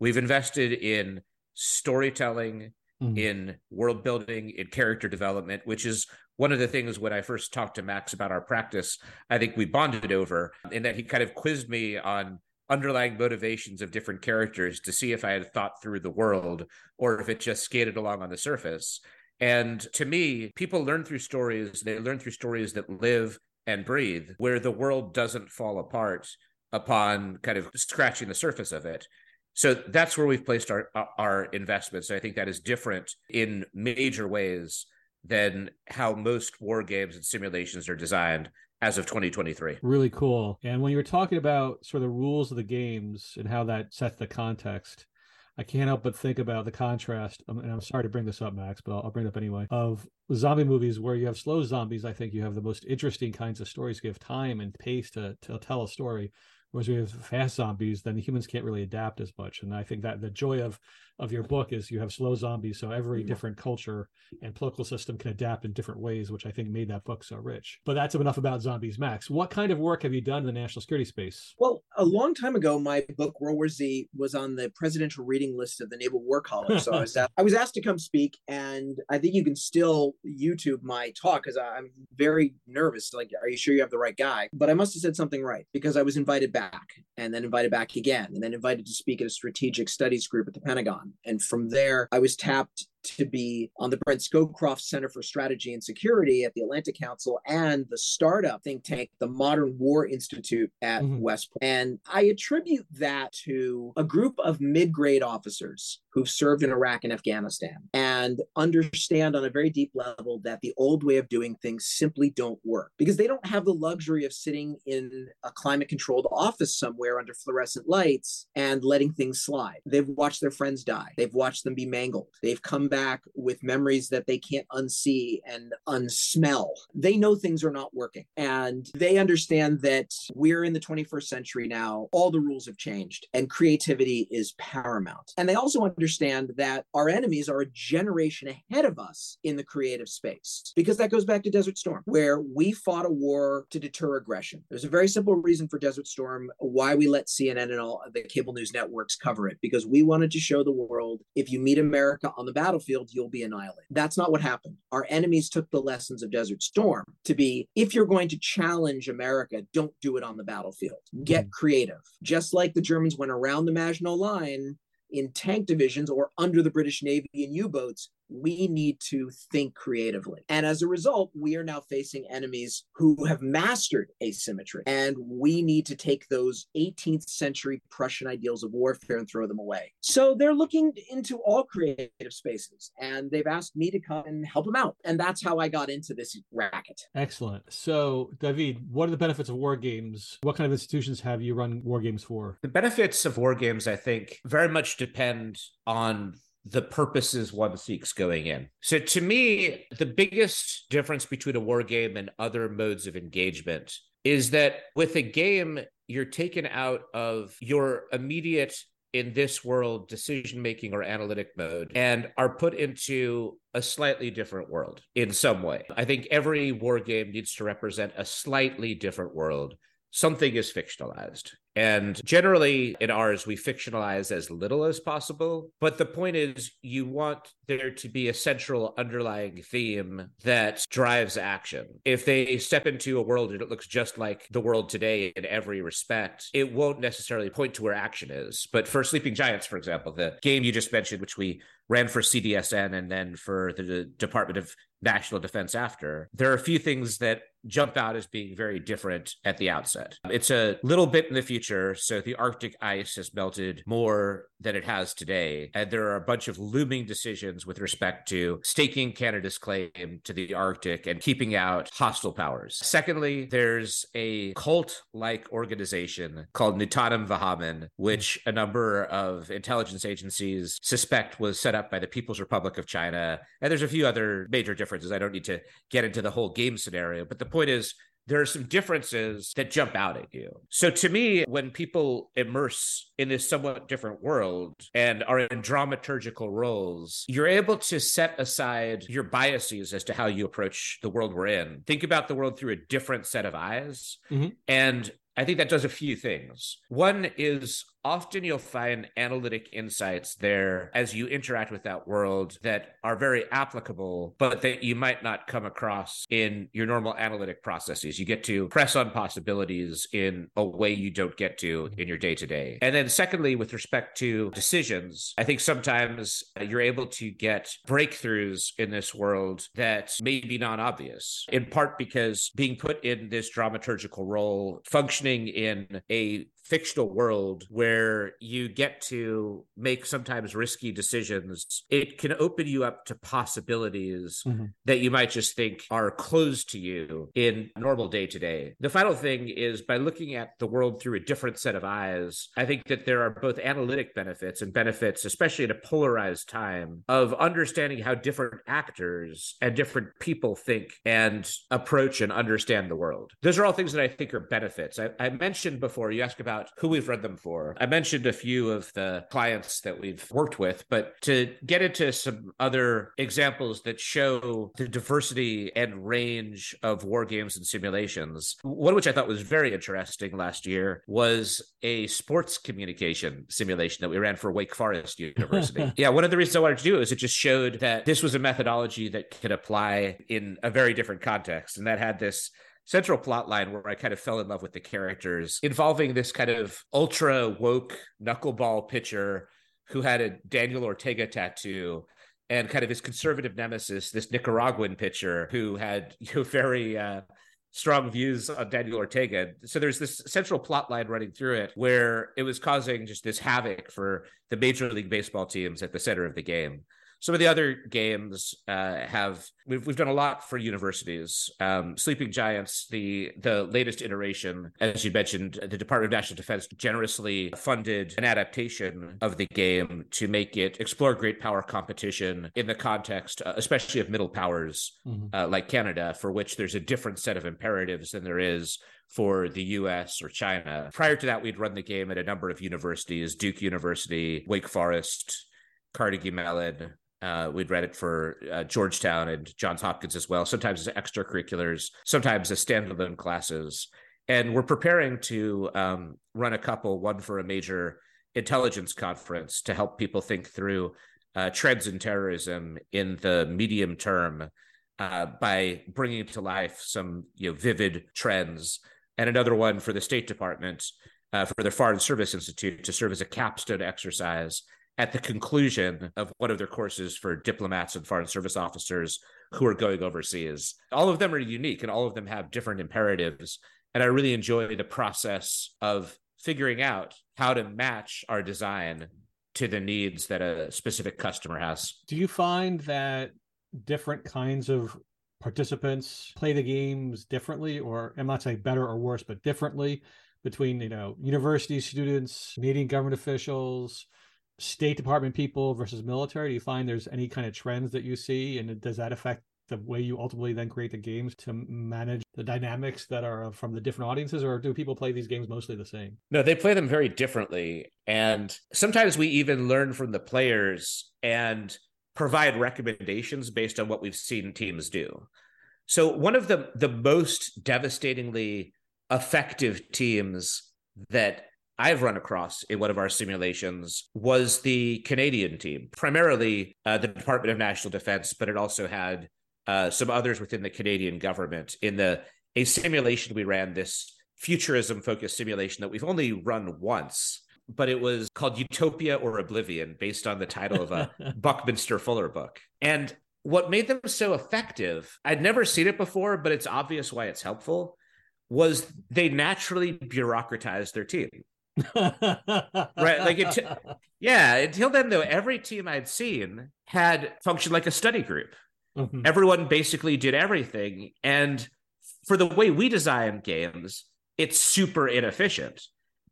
We've invested in storytelling, mm. in world building, in character development, which is one of the things when I first talked to Max about our practice, I think we bonded over, in that he kind of quizzed me on underlying motivations of different characters to see if I had thought through the world or if it just skated along on the surface. And to me, people learn through stories, they learn through stories that live and breathe, where the world doesn't fall apart upon kind of scratching the surface of it. So that's where we've placed our our investments. I think that is different in major ways than how most war games and simulations are designed as of 2023. Really cool. And when you were talking about sort of the rules of the games and how that sets the context, I can't help but think about the contrast. Um, and I'm sorry to bring this up, Max, but I'll, bring it up anyway. Of zombie movies where you have slow zombies, I think you have the most interesting kinds of stories. You have time and pace to, to tell a story. Whereas we have fast zombies, then the humans can't really adapt as much. And I think that the joy of of your book is you have slow zombies, so every mm-hmm. different culture and political system can adapt in different ways, which I think made that book so rich. But that's enough about zombies, Max. What kind of work have you done in the national security space? Well, a long time ago, my book World War Z was on the presidential reading list of the Naval War College. So I was asked, I was asked to come speak, and I think you can still YouTube my talk because I'm very nervous. Like, are you sure you have the right guy? But I must have said something right because I was invited back, and then invited back again, and then invited to speak at a strategic studies group at the Pentagon. And from there, I was tapped to be on the Brent Scowcroft Center for Strategy and Security at the Atlantic Council and the startup think tank, the Modern War Institute at mm-hmm. West Point. And I attribute that to a group of mid grade officers who've served in Iraq and Afghanistan and understand on a very deep level that the old way of doing things simply don't work because they don't have the luxury of sitting in a climate controlled office somewhere under fluorescent lights and letting things slide. They've watched their friends die, they've watched them be mangled, they've come back with memories that they can't unsee and unsmell. They know things are not working and they understand that we're in the 21st century now. All the rules have changed and creativity is paramount. And they also understand that our enemies are a generation ahead of us in the creative space because that goes back to Desert Storm, where we fought a war to deter aggression. There's a very simple reason for Desert Storm why we let CNN and all the cable news networks cover it because we wanted to show the world if you meet America on the battlefield battlefield, you'll be annihilated. That's not what happened. Our enemies took the lessons of Desert Storm to be if you're going to challenge America, don't do it on the battlefield. Get mm-hmm. creative. Just like the Germans went around the Maginot Line in tank divisions or under the British Navy in U boats, we need to think creatively. And as a result, we are now facing enemies who have mastered asymmetry. And we need to take those 18th century Prussian ideals of warfare and throw them away. So they're looking into all creative spaces and they've asked me to come and help them out. And that's how I got into this racket. Excellent. So, David, what are the benefits of war games? What kind of institutions have you run war games for? The benefits of war games, I think, very much depend on the purposes one seeks going in. So to me, the biggest difference between a war game and other modes of engagement is that with a game, you're taken out of your immediate in this world decision making or analytic mode and are put into a slightly different world in some way. I think every war game needs to represent a slightly different world. Something is fictionalized. And generally in ours, we fictionalize as little as possible. But the point is, you want there to be a central underlying theme that drives action. If they step into a world and it looks just like the world today in every respect, it won't necessarily point to where action is. But for Sleeping Giants, for example, the game you just mentioned, which we ran for CDSN and then for the Department of National Defense after, there are a few things that jump out as being very different at the outset. It's a little bit in the future. So the Arctic ice has melted more than it has today. And there are a bunch of looming decisions with respect to staking Canada's claim to the Arctic and keeping out hostile powers. Secondly, there's a cult like organization called Nutanim Vahamin, which a number of intelligence agencies suspect was set up by the People's Republic of China. And there's a few other major differences. I don't need to get into the whole game scenario, but the point is there are some differences that jump out at you. So to me, when people immerse in this somewhat different world and are in dramaturgical roles, you're able to set aside your biases as to how you approach the world we're in. Think about the world through a different set of eyes. Mm-hmm. And I think that does a few things. One is often you'll find analytic insights there as you interact with that world that are very applicable, but that you might not come across in your normal analytic processes. You get to press on possibilities in a way you don't get to in your day to day. And then, secondly, with respect to decisions, I think sometimes you're able to get breakthroughs in this world that may be non obvious, in part because being put in this dramaturgical role, functioning in a fictional world where you get to make sometimes risky decisions, it can open you up to possibilities mm-hmm. that you might just think are closed to you in normal day to day. The final thing is by looking at the world through a different set of eyes, I think that there are both analytic benefits and benefits, especially in a polarized time, of understanding how different actors and different people think and approach and understand the world. Those are all things that I think are benefits. I, I mentioned before, you asked about who we've read them for. I mentioned a few of the clients that we've worked with, but to get into some other examples that show the diversity and range of war games and simulations, one which I thought was very interesting last year was a sports communication simulation that we ran for Wake Forest University. yeah, one of the reasons I wanted to do it is it just showed that this was a methodology that could apply in a very different context. And that had this central plot line where I kind of fell in love with the characters involving this kind of ultra woke knuckleball pitcher who had a Daniel Ortega tattoo and kind of his conservative nemesis, this Nicaraguan pitcher who had you know, very uh, strong views on Daniel Ortega. So there's this central plot line running through it where it was causing just this havoc for the Major League Baseball teams at the center of the game. Some of the other games uh, have we've we've done a lot for universities. Um, Sleeping Giants, the the latest iteration, as you mentioned, the Department of National Defense generously funded an adaptation of the game to make it explore great power competition in the context, uh, especially of middle powers mm-hmm. uh, like Canada, for which there's a different set of imperatives than there is for the US or China. Prior to that, we'd run the game at a number of universities Duke University, Wake Forest, Carnegie Mellon, uh, we'd read it for uh, Georgetown and Johns Hopkins as well, sometimes as extracurriculars, sometimes as standalone classes. And we're preparing to um, run a couple, one for a major intelligence conference to help people think through uh, trends in terrorism in the medium term uh, by bringing to life some you know, vivid trends. And another one for the State Department, uh, for the Foreign Service Institute to serve as a capstone exercise at the conclusion of one of their courses for diplomats and foreign service officers who are going overseas. All of them are unique and all of them have different imperatives. And I really enjoy the process of figuring out how to match our design to the needs that a specific customer has. Do you find that different kinds of participants play the games differently, or I'm not saying better or worse, but differently between, you know, university students, Canadian government officials, State Department people versus military? Do you find there's any kind of trends that you see, and does that affect the way you ultimately then create the games to manage the dynamics that are from the different audiences, or do people play these games mostly the same? No, they play them very differently, and sometimes we even learn from the players and provide recommendations based on what we've seen teams do. So one of the the most devastatingly effective teams that I've run across in one of our simulations was the Canadian team, primarily uh, the Department of National Defense, but it also had uh, some others within the Canadian government. In the a simulation we ran, this futurism focused simulation that we've only run once, but it was called Utopia or Oblivion, based on the title of a Buckminster Fuller book. And what made them so effective, I'd never seen it before, but it's obvious why it's helpful, was they naturally bureaucratized their team right like it yeah until then though every team i'd seen had functioned like a study group mm-hmm. everyone basically did everything and for the way we design games it's super inefficient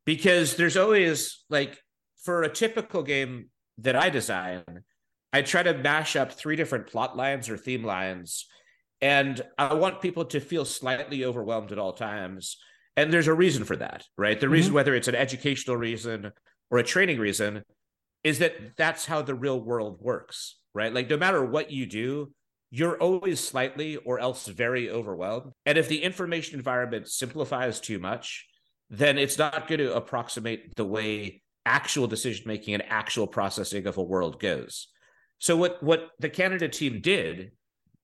because there's always like for a typical game that i design i try to mash up three different plot lines or theme lines and i want people to feel slightly overwhelmed at all times and there's a reason for that, right? The mm-hmm. reason, whether it's an educational reason or a training reason, is that that's how the real world works, right? Like, no matter what you do, you're always slightly or else very overwhelmed. And if the information environment simplifies too much, then it's not going to approximate the way actual decision making and actual processing of a world goes. So what what the Canada team did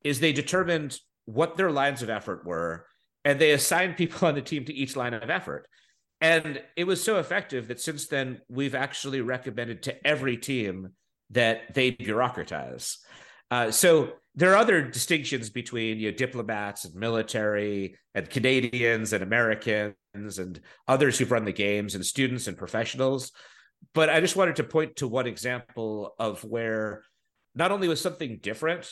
is they determined what their lines of effort were and they assigned people on the team to each line of effort. And it was so effective that since then we've actually recommended to every team that they bureaucratize. Uh, so there are other distinctions between you know, diplomats and military and Canadians and Americans and others who've run the games and students and professionals. But I just wanted to point to one example of where not only was something different,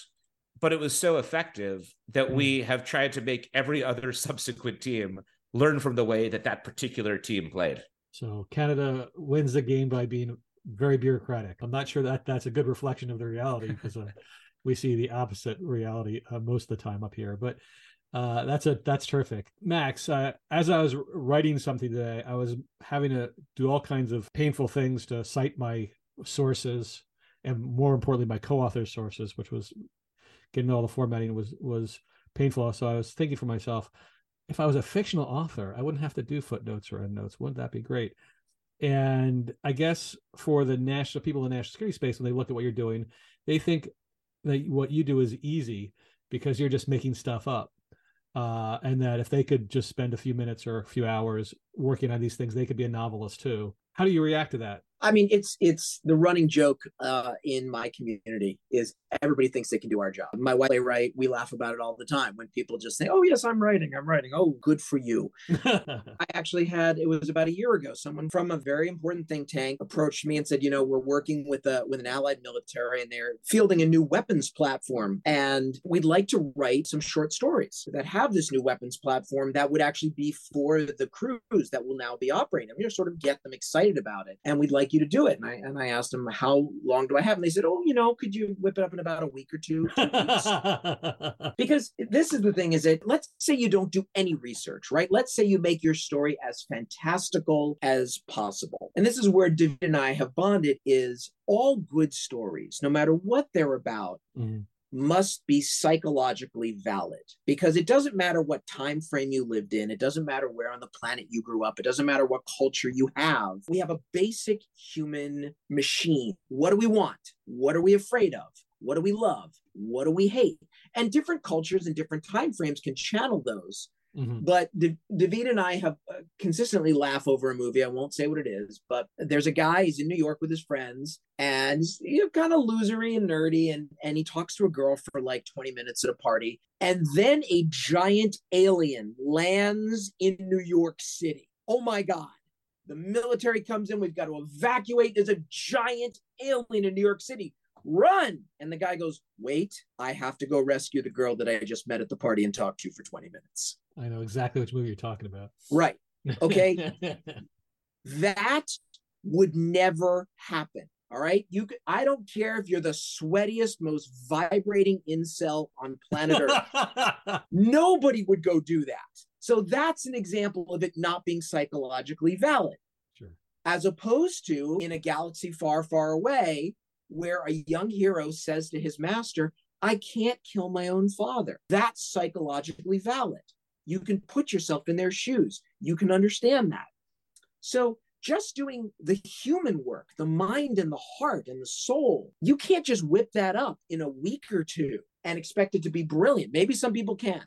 but it was so effective that we mm. have tried to make every other subsequent team learn from the way that that particular team played. So Canada wins the game by being very bureaucratic. I'm not sure that that's a good reflection of the reality because uh, we see the opposite reality uh, most of the time up here. But uh, that's a that's terrific, Max. Uh, as I was writing something today, I was having to do all kinds of painful things to cite my sources, and more importantly, my co-author sources, which was getting all the formatting was was painful. So I was thinking for myself, if I was a fictional author, I wouldn't have to do footnotes or endnotes. Wouldn't that be great? And I guess for the national people in the national security space, when they look at what you're doing, they think that what you do is easy because you're just making stuff up. Uh, and that if they could just spend a few minutes or a few hours working on these things, they could be a novelist too. How do you react to that? I mean, it's it's the running joke uh, in my community is everybody thinks they can do our job. My wife, write, we laugh about it all the time when people just say, "Oh yes, I'm writing, I'm writing." Oh, good for you. I actually had it was about a year ago. Someone from a very important think tank approached me and said, "You know, we're working with a with an allied military, and they're fielding a new weapons platform, and we'd like to write some short stories that have this new weapons platform that would actually be for the crews that will now be operating. You know, sort of get them excited about it, and we'd like you to do it." And I and I asked them, "How long do I have?" And they said, "Oh, you know, could you whip it up in about a week or two, because this is the thing is that let's say you don't do any research right let's say you make your story as fantastical as possible and this is where david and i have bonded is all good stories no matter what they're about mm-hmm must be psychologically valid because it doesn't matter what time frame you lived in it doesn't matter where on the planet you grew up it doesn't matter what culture you have we have a basic human machine what do we want what are we afraid of what do we love? What do we hate? And different cultures and different time frames can channel those. Mm-hmm. But David and I have uh, consistently laugh over a movie. I won't say what it is, but there's a guy. He's in New York with his friends, and he's you kind of losery and nerdy, and and he talks to a girl for like 20 minutes at a party, and then a giant alien lands in New York City. Oh my god! The military comes in. We've got to evacuate. There's a giant alien in New York City run. And the guy goes, wait, I have to go rescue the girl that I just met at the party and talked to for 20 minutes. I know exactly which movie you're talking about. Right. Okay. that would never happen. All right. You could, I don't care if you're the sweatiest, most vibrating incel on planet Earth. Nobody would go do that. So that's an example of it not being psychologically valid. Sure. As opposed to in a galaxy far, far away, where a young hero says to his master, I can't kill my own father. That's psychologically valid. You can put yourself in their shoes. You can understand that. So, just doing the human work, the mind and the heart and the soul, you can't just whip that up in a week or two and expect it to be brilliant. Maybe some people can.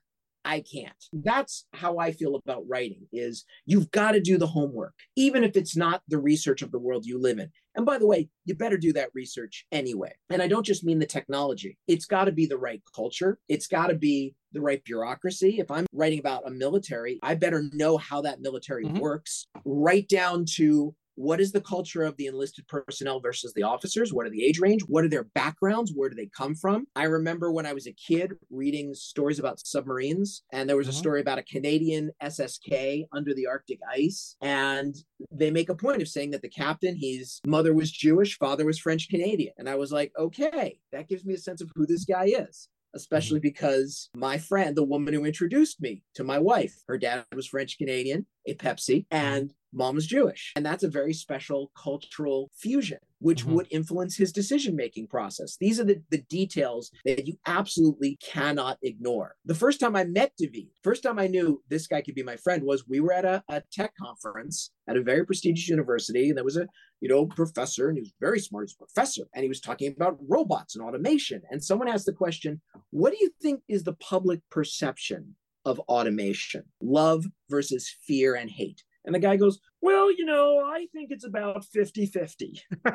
I can't. That's how I feel about writing is you've got to do the homework, even if it's not the research of the world you live in. And by the way, you better do that research anyway. And I don't just mean the technology. It's got to be the right culture. It's got to be the right bureaucracy. If I'm writing about a military, I better know how that military mm-hmm. works, right down to what is the culture of the enlisted personnel versus the officers? What are the age range? What are their backgrounds? Where do they come from? I remember when I was a kid reading stories about submarines, and there was a mm-hmm. story about a Canadian SSK under the Arctic ice. And they make a point of saying that the captain, his mother was Jewish, father was French Canadian. And I was like, okay, that gives me a sense of who this guy is especially mm-hmm. because my friend, the woman who introduced me to my wife, her dad was French Canadian a Pepsi, and mom is Jewish. And that's a very special cultural fusion, which Mhm. would influence his decision making process. These are the, the details that you absolutely cannot ignore. The first time I met David, first time I knew this guy could be my friend was we were at a, a tech conference at a very prestigious university. And there was a, you know, professor, and he was very smart. He's a professor. And he was talking about robots and automation. And someone asked the question, what do you think is the public perception of automation? Love versus fear and hate. And the guy goes, Well, you know, I think it's about 50 50.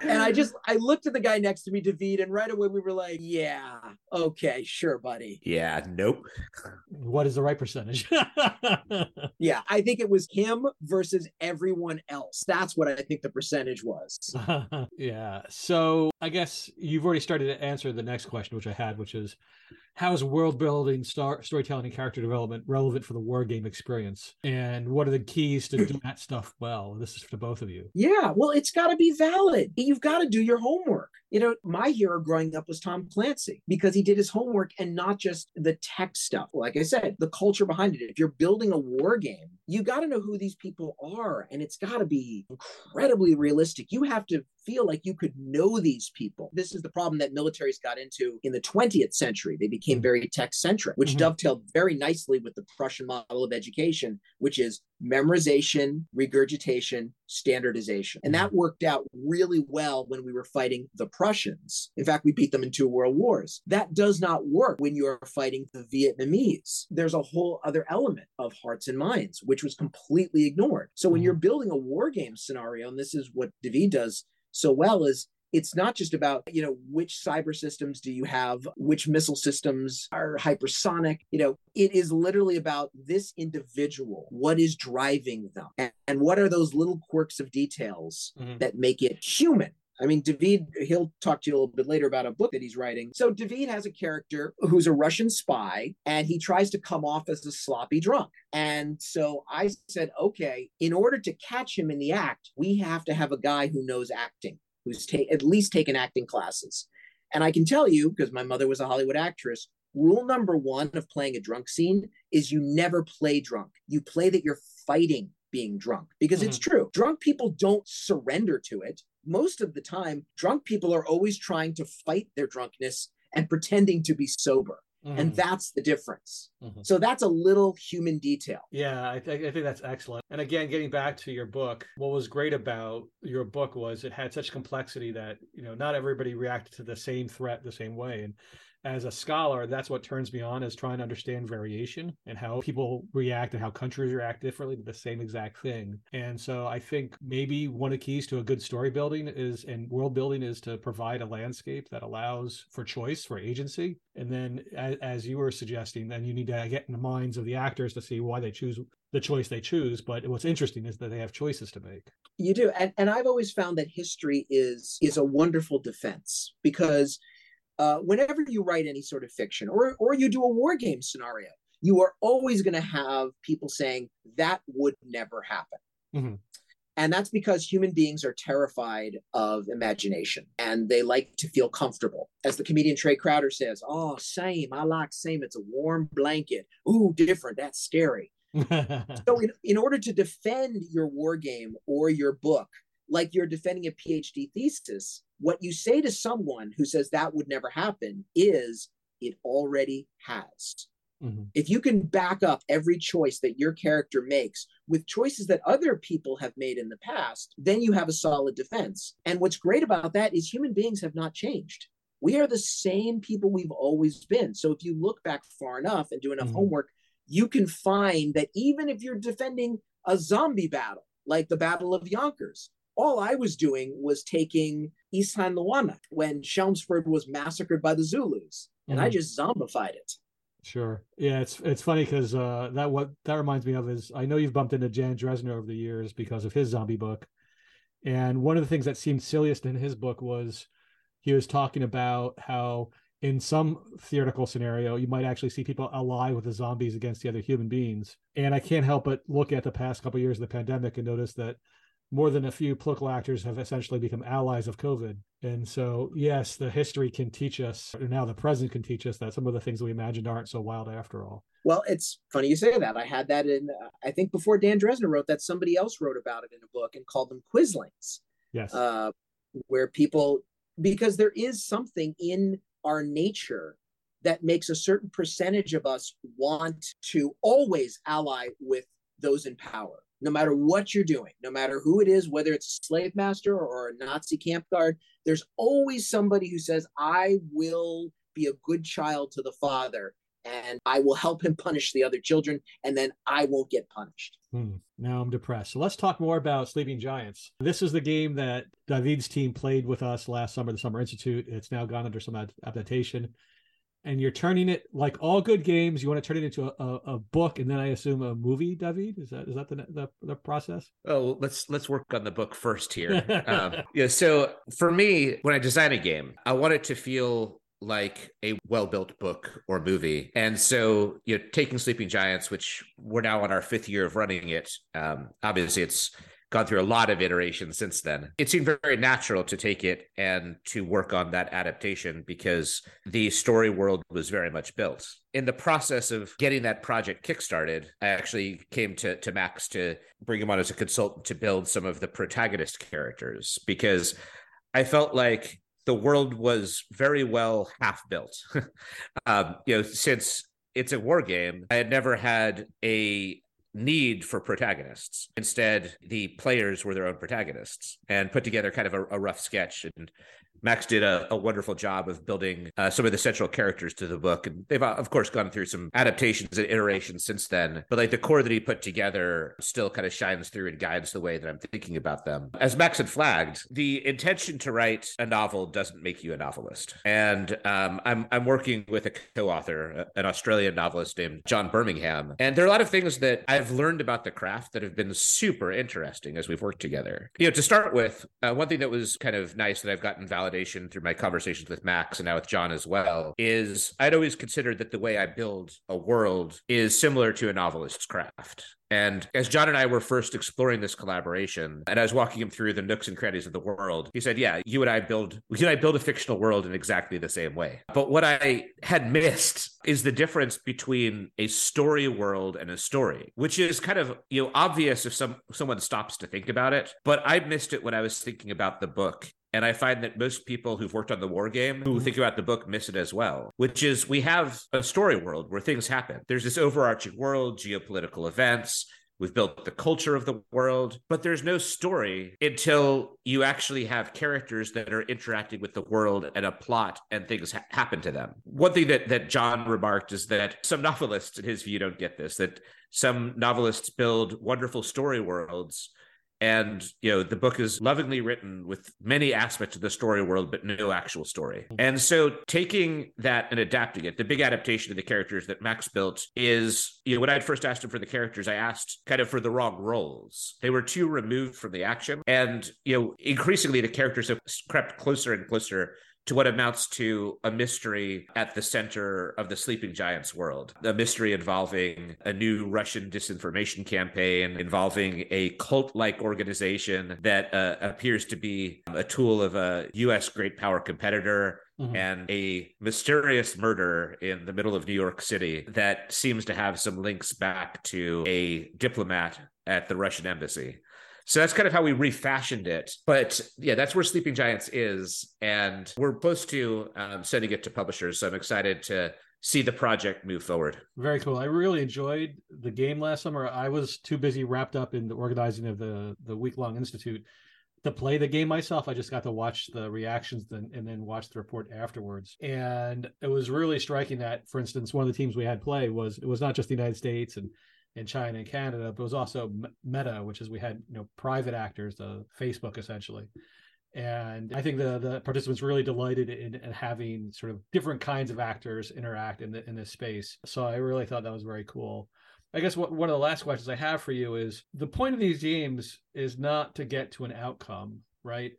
And I just, I looked at the guy next to me, David, and right away we were like, Yeah, okay, sure, buddy. yeah, nope. what is the right percentage? Yeah, I think it was him versus everyone else. That's what I think the percentage was. yeah. So I guess you've already started to answer the next question, which I had, which is how is world building, star- storytelling, and character development relevant for the war game experience? And what are the keys to do that stuff well? This is for both of you. Yeah, well, it's got to be valid. You've got to do your homework. You know, my hero growing up was Tom Clancy because he did his homework and not just the tech stuff. Like I said, the culture behind it. If you're building a war game, you got to know who these people are and it's got to be incredibly realistic. You have to feel like you could know these people. This is the problem that militaries got into in the 20th century. They became Mhm. very tech centric, which Mhm. dovetailed very nicely with the Prussian model of education, which is memorization, regurgitation, standardization. And that worked out really well when we were fighting the Prussians. In fact, we beat them in two world wars. That does not work when you're fighting the Vietnamese. There's a whole other element of hearts and minds, which was completely ignored. So when Mhm. you're building a war game scenario, and this is what David does so well, is it's not just about you know which cyber systems do you have which missile systems are hypersonic you know it is literally about this individual what is driving them and, and what are those little quirks of details Mhm. that make it human I mean, David, he'll talk to you a little bit later about a book that he's writing. So, David has a character who's a Russian spy, and he tries to come off as a sloppy drunk. And so I said, okay, in order to catch him in the act, we have to have a guy who knows acting who's ta- at least taken acting classes. And I can tell you, because my mother was a Hollywood actress, rule number one of playing a drunk scene is you never play drunk. You play that you're fighting being drunk because it's mm-hmm. true. Drunk people don't surrender to it. Most of the time, drunk people are always trying to fight their drunkenness and pretending to be sober. And Mhm. that's the difference. Mhm. So that's a little human detail. Yeah, I, th- I think that's excellent. And again, getting back to your book, what was great about your book was it had such complexity that you know not everybody reacted to the same threat the same way. And as a scholar, that's what turns me on is trying to understand variation and how people react and how countries react differently to the same exact thing. And so I think maybe one of the keys to a good story building is and world building is to provide a landscape that allows for choice, for agency. And then as, as you were suggesting, then you need to get in the minds of the actors to see why they choose the choice they choose. But what's interesting is that they have choices to make. You do. And, and I've always found that history is is a wonderful defense because uh, whenever you write any sort of fiction or or you do a war game scenario, you are always going to have people saying that would never happen. Mhm. And that's because human beings are terrified of imagination and they like to feel comfortable. As the comedian Trae Crowder says, Oh, same. I like same. It's a warm blanket. Ooh, different. That's scary. So, in, in order to defend your war game or your book, like you're defending a PhD thesis, what you say to someone who says that would never happen is it already has. Mhm. If you can back up every choice that your character makes with choices that other people have made in the past, then you have a solid defense. And what's great about that is human beings have not changed. We are the same people we've always been. So if you look back far enough and do enough Mhm. homework, you can find that even if you're defending a zombie battle, like the Battle of Yonkers, all I was doing was taking Isandlwana when Chelmsford was massacred by the Zulus, and I Mhm. just zombified it. Sure. Yeah, it's it's funny because uh, that what that reminds me of is I know you've bumped into Dan Drezner over the years because of his zombie book, and one of the things that seemed silliest in his book was he was talking about how in some theoretical scenario you might actually see people ally with the zombies against the other human beings, and I can't help but look at the past couple of years of the pandemic and notice that more than a few political actors have essentially become allies of COVID. And so, yes, the history can teach us, or now the present can teach us that some of the things we imagined aren't so wild after all. Well, it's funny you say that. I had that in, uh, I think before Dan Drezner wrote that, somebody else wrote about it in a book and called them quislings. Yes. Uh, where people, because there is something in our nature that makes a certain percentage of us want to always ally with those in power no matter what you're doing, no matter who it is, whether it's a slave master or a Nazi camp guard, there's always somebody who says, I will be a good child to the father and I will help him punish the other children, and then I won't get punished. Hmm. Now I'm depressed. So let's talk more about Sleeping Giants. This is the game that David's team played with us last summer, the Summer Institute. It's now gone under some adaptation and you're turning it like all good games. You want to turn it into a, a, a, book, and then I assume a movie. David, is that is that the the, the process? Oh, let's let's work on the book first here. um, yeah. So for me, when I design a game, I want it to feel like a well-built book or movie and so you know taking sleeping giants which we're now on our fifth year of running it um obviously it's gone through a lot of iterations since then. It seemed very natural to take it and to work on that adaptation because the story world was very much built. In the process of getting that project kickstarted, I actually came to, to Max to bring him on as a consultant to build some of the protagonist characters because I felt like the world was very well half built. um, you know, since it's a war game, I had never had a need for protagonists. Instead, the players were their own protagonists and put together kind of a, a rough sketch and Max did a, a wonderful job of building uh, some of the central characters to the book. And they've, uh, of course, gone through some adaptations and iterations since then. But like the core that he put together still kind of shines through and guides the way that I'm thinking about them. As Max had flagged, the intention to write a novel doesn't make you a novelist. And um, I'm, I'm working with a co author, an Australian novelist named John Birmingham. And there are a lot of things that I've learned about the craft that have been super interesting as we've worked together. You know, to start with, uh, one thing that was kind of nice that I've gotten valid validation through my conversations with Max and now with John as well is I'd always considered that the way I build a world is similar to a novelist's craft. And as John and I were first exploring this collaboration, and I was walking him through the nooks and crannies of the world, he said, "Yeah, you and I build, you and I build a fictional world in exactly the same way." But what I had missed is the difference between a story world and a story, which is kind of you know obvious if some someone stops to think about it. But I missed it when I was thinking about the book and I find that most people who've worked on the war game who mm-hmm. think about the book miss it as well, which is we have a story world where things happen. There's this overarching world, geopolitical events. We've built the culture of the world, but there's no story until you actually have characters that are interacting with the world and a plot and things ha- happen to them. One thing that, that John remarked is that some novelists, in his view, don't get this, that some novelists build wonderful story worlds and you know the book is lovingly written with many aspects of the story world but no actual story. And so taking that and adapting it the big adaptation of the characters that max built is you know when i first asked him for the characters i asked kind of for the wrong roles. They were too removed from the action. And you know increasingly the characters have crept closer and closer to what amounts to a mystery at the center of the Sleeping Giants world. A mystery involving a new Russian disinformation campaign, involving a cult like organization that uh, appears to be a tool of a U.S. great power competitor. Mm-hmm. and a mysterious murder in the middle of New York City that seems to have some links back to a diplomat at the Russian embassy. So that's kind of how we refashioned it. But yeah, that's where Sleeping Giants is. And we're close to um, sending it to publishers. So I'm excited to see the project move forward. Very cool. I really enjoyed the game last summer. I was too busy wrapped up in the organizing of the, the week long institute to play the game myself. I just got to watch the reactions then, and then watch the report afterwards. And it was really striking that, for instance, one of the teams we had play was it was not just the United States and in China and Canada, but it was also Meta, which is we had you know private actors, the Facebook essentially. And I think the the participants really delighted in, in having sort of different kinds of actors interact in the in this space. So I really thought that was very cool. I guess what, one of the last questions I have for you is the point of these games is not to get to an outcome, right?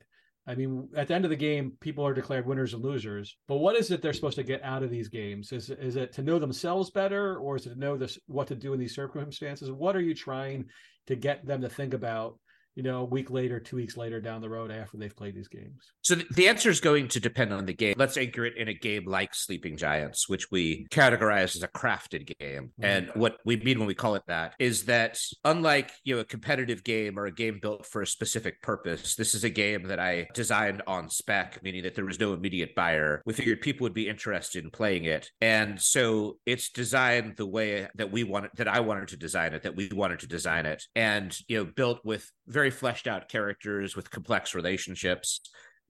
I mean, at the end of the game, people are declared winners and losers. But what is it they're supposed to get out of these games? Is is it to know themselves better, or is it to know this what to do in these circumstances? What are you trying to get them to think about? You know, a week later, two weeks later down the road after they've played these games? So the answer is going to depend on the game. Let's anchor it in a game like Sleeping Giants, which we categorize as a crafted game. Mm-hmm. And what we mean when we call it that is that unlike, you know, a competitive game or a game built for a specific purpose, this is a game that I designed on spec, meaning that there was no immediate buyer. We figured people would be interested in playing it. And so it's designed the way that we wanted, that I wanted to design it, that we wanted to design it. And, you know, built with very fleshed out characters with complex relationships.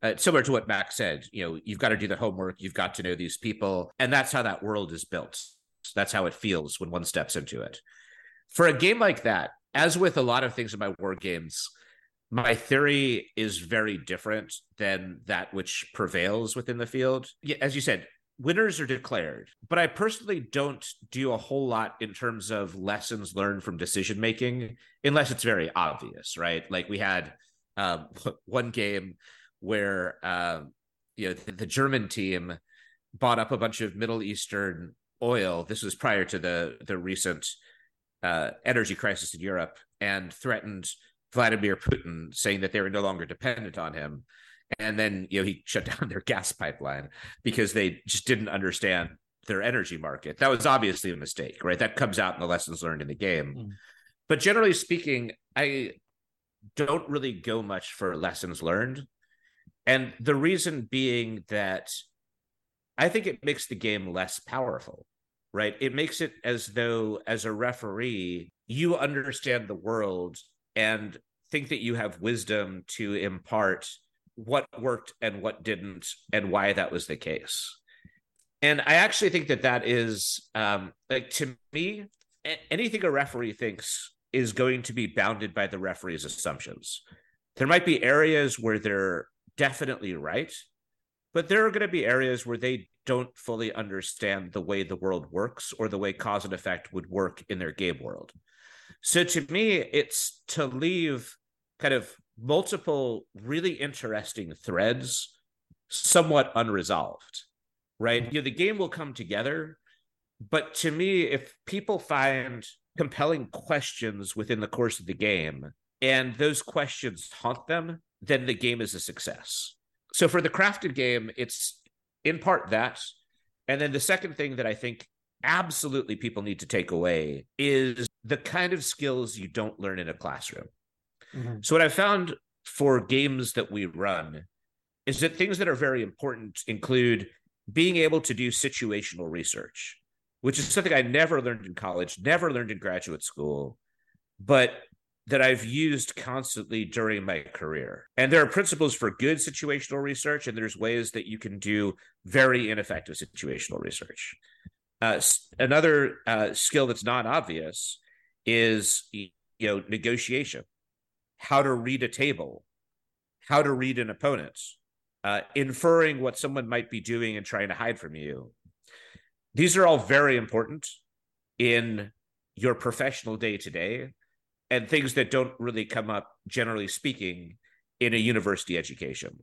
Uh, similar to what Max said, you know, you've got to do the homework, you've got to know these people, and that's how that world is built. That's how it feels when one steps into it. For a game like that, as with a lot of things in my war games, my theory is very different than that which prevails within the field. As you said, winners are declared, but I personally don't do a whole lot in terms of lessons learned from decision making, unless it's very obvious, right? Like we had um, one game where uh, you know the, the German team bought up a bunch of Middle Eastern oil. This was prior to the the recent uh, energy crisis in Europe, and threatened Vladimir Putin, saying that they were no longer dependent on him. And then, you know, he shut down their gas pipeline because they just didn't understand their energy market. That was obviously a mistake, right? That comes out in the lessons learned in the game. Mm. But generally speaking, I don't really go much for lessons learned. And the reason being that I think it makes the game less powerful, right? It makes it as though, as a referee, you understand the world and think that you have wisdom to impart what worked and what didn't and why that was the case. And i actually think that that is um like to me anything a referee thinks is going to be bounded by the referee's assumptions. There might be areas where they're definitely right but there are going to be areas where they don't fully understand the way the world works or the way cause and effect would work in their game world. So to me it's to leave kind of multiple really interesting threads somewhat unresolved right? Mm-hmm. you know the game will come together but to me if people find compelling questions within the course of the game and those questions haunt them then the game is a success. So for the crafted game it's in part that and then the second thing that i think absolutely people need to take away is the kind of skills you don't learn in a classroom Mm-hmm. So what I found for games that we run is that things that are very important include being able to do situational research, which is something I never learned in college, never learned in graduate school, but that I've used constantly during my career. And there are principles for good situational research, and there's ways that you can do very ineffective situational research. Uh, another uh, skill that's not obvious is you know negotiation how to read a table, how to read an opponent, uh, inferring what someone might be doing and trying to hide from you. These are all very important in your professional day to day and things that don't really come up, generally speaking, in a university education.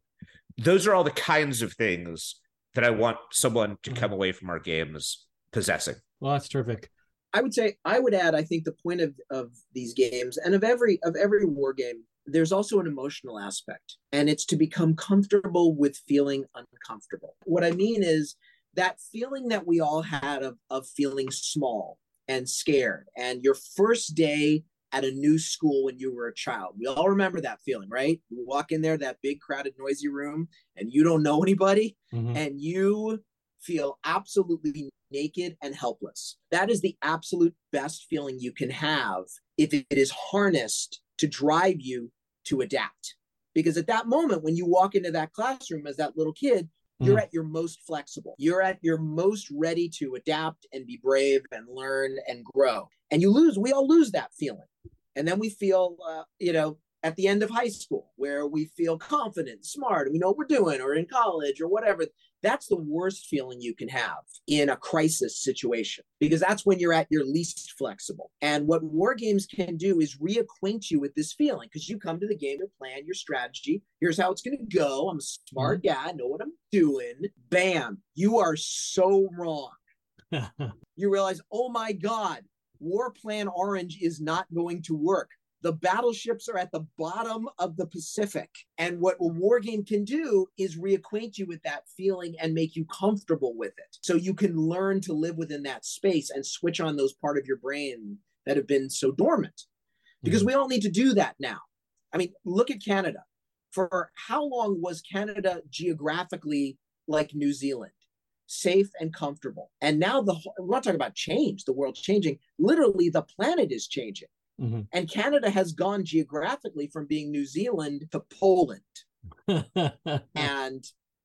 Those are all the kinds of things that I want someone to come mm-hmm. away from our games possessing. Well, that's terrific. I would say I would add I think the point of of these games and of every of every war game there's also an emotional aspect and it's to become comfortable with feeling uncomfortable. What I mean is that feeling that we all had of of feeling small and scared and your first day at a new school when you were a child. We all remember that feeling, right? You walk in there, that big, crowded, noisy room, and you don't know anybody, mm-hmm. and you feel absolutely naked and helpless. That is the absolute best feeling you can have if it is harnessed to drive you to adapt. Because at that moment, when you walk into that classroom as that little kid, you're mm. at your most flexible. You're at your most ready to adapt and be brave and learn and grow. And you lose, we all lose that feeling. And then we feel, uh, you know, at the end of high school where we feel confident, smart, we know what we're doing, or in college or whatever. That's the worst feeling you can have in a crisis situation because that's when you're at your least flexible. And what war games can do is reacquaint you with this feeling because you come to the game to plan your strategy. Here's how it's going to go. I'm a smart mm-hmm. guy, I know what I'm doing. Bam, you are so wrong. you realize, oh my God, War Plan Orange is not going to work. The battleships are at the bottom of the Pacific. And what a war game can do is reacquaint you with that feeling and make you comfortable with it. So you can learn to live within that space and switch on those part of your brain that have been so dormant. Because mm-hmm. we all need to do that now. I mean, look at Canada. For how long was Canada geographically like New Zealand? safe and comfortable. And now the we're not talking about change, the world's changing. Literally, the planet is changing. Mm-hmm. And Canada has gone geographically from being New Zealand to Poland. and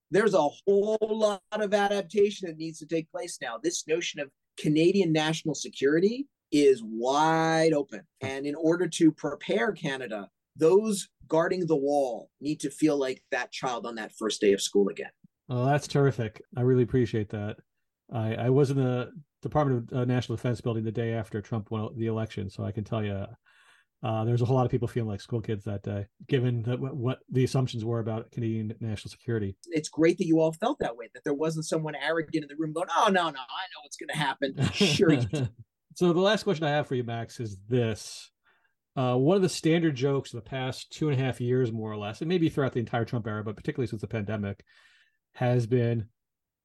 there's a whole lot of adaptation that needs to take place now. This notion of Canadian national security is wide open. And in order to prepare Canada, those guarding the wall need to feel like that child on that first day of school again. Oh, that's terrific. I really appreciate that. I, I wasn't the Department of uh, National Defense building the day after Trump won the election, so I can tell you uh, there's a whole lot of people feeling like school kids that day, given that, what the assumptions were about Canadian national security. It's great that you all felt that way, that there wasn't someone arrogant in the room going, "Oh no, no, I know what's going to happen." Sure. so the last question I have for you, Max, is this: uh, one of the standard jokes of the past two and a half years, more or less, and maybe throughout the entire Trump era, but particularly since the pandemic, has been,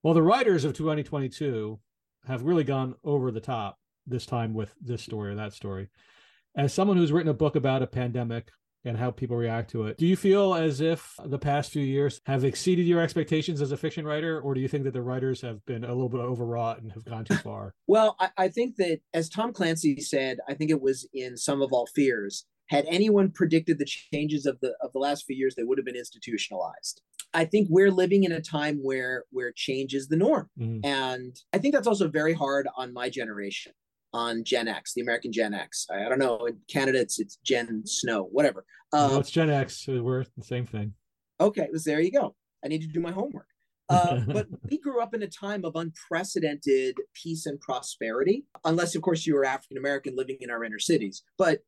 well, the writers of 2022 have really gone over the top this time with this story or that story. As someone who's written a book about a pandemic and how people react to it, do you feel as if the past few years have exceeded your expectations as a fiction writer, or do you think that the writers have been a little bit overwrought and have gone too far? well, I, I think that, as Tom Clancy said, I think it was in Sum of All Fears. Had anyone predicted the changes of the of the last few years, they would have been institutionalized. I think we're living in a time where where change is the norm, mm. and I think that's also very hard on my generation, on Gen X, the American Gen X. I, I don't know in Canada it's it's Gen Snow, whatever. Um, no, it's Gen X. We're the same thing. Okay, well, there you go. I need to do my homework. Uh, but we grew up in a time of unprecedented peace and prosperity, unless, of course, you were African American living in our inner cities. But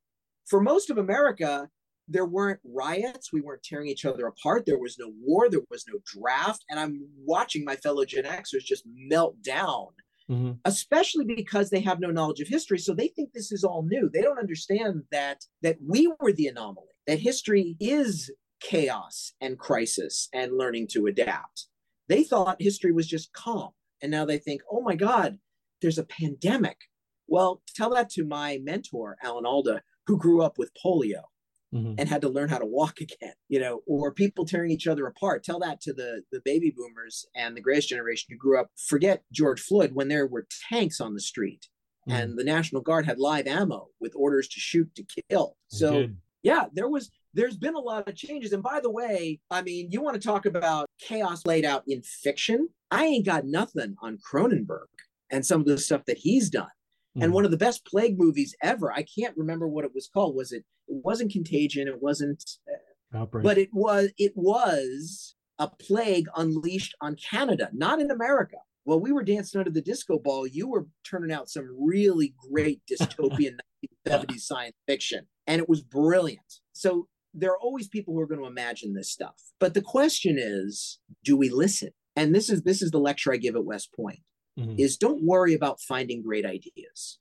for most of America, there weren't riots. We weren't tearing each other apart. There was no war. There was no draft. And I'm watching my fellow Gen Xers just melt down, mm-hmm. especially because they have no knowledge of history. So they think this is all new. They don't understand that that we were the anomaly. That history is chaos and crisis and learning to adapt. They thought history was just calm, and now they think, oh my God, there's a pandemic. Well, tell that to my mentor, Alan Alda, who grew up with polio mm-hmm. and had to learn how to walk again, you know, or people tearing each other apart. Tell that to the the baby boomers and the greatest generation who grew up. Forget George Floyd when there were tanks on the street mm-hmm. and the National Guard had live ammo with orders to shoot to kill. So yeah, there was there's been a lot of changes. And by the way, I mean, you want to talk about chaos laid out in fiction? I ain't got nothing on Cronenberg and some of the stuff that he's done mm. and one of the best plague movies ever. I can't remember what it was called. Was it? It wasn't Contagion. It wasn't. Uh, Outbreak. But it was. It was a plague unleashed on Canada, not in America. While we were dancing under the disco ball, you were turning out some really great dystopian 1970s science fiction, and it was brilliant. So there are always people who are going to imagine this stuff. But the question is, do we listen? And this is this is the lecture I give at West Point mm-hmm. is don't worry about finding great ideas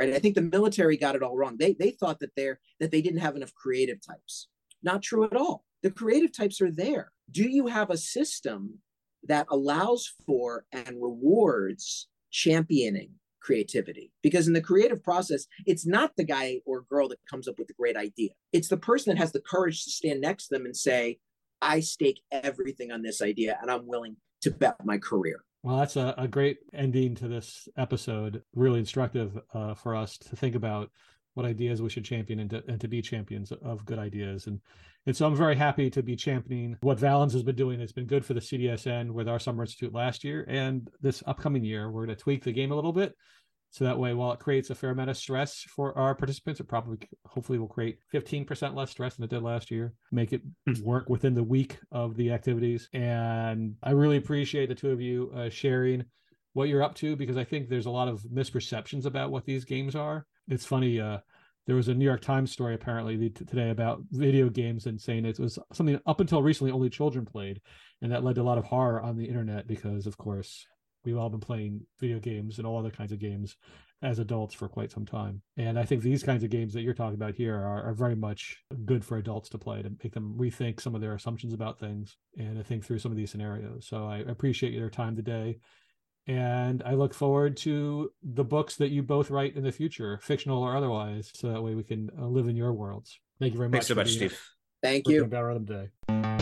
right? I think the military got it all wrong. They they thought that they're that they didn't have enough creative types. Not true at all. The creative types are there. Do you have a system that allows for and rewards championing creativity? Because in the creative process it's not the guy or girl that comes up with the great idea. It's the person that has the courage to stand next to them and say i stake everything on this idea and i'm willing to bet my career well, that's a, a great ending to this episode. Really instructive uh, for us to think about what ideas we should champion and to, and to be champions of good ideas. And and so I'm very happy to be championing what Valens has been doing. It's been good for the CDSN with our Summer Institute last year. And this upcoming year, we're going to tweak the game a little bit so that way, while it creates a fair amount of stress for our participants, it probably hopefully will create 15% less stress than it did last year, make it hmm. work within the week of the activities. And I really appreciate the two of you uh, sharing what you're up to because I think there's a lot of misperceptions about what these games are. It's funny. Uh, there was a New York Times story apparently today about video games and saying it was something up until recently only children played, and that led to a lot of horror on the internet because, of course, we've all been playing video games and all other kinds of games as adults for quite some time. And I think these kinds of games that you're talking about here are, are very much good for adults to play to make them rethink some of their assumptions about things and to think through some of these scenarios. So I appreciate your time today. And I look forward to the books that you both write in the future, fictional or otherwise, so that way we can uh, live in your worlds. Thank you very much. Thanks so much, Steve. Thank you. About Rhythm Day.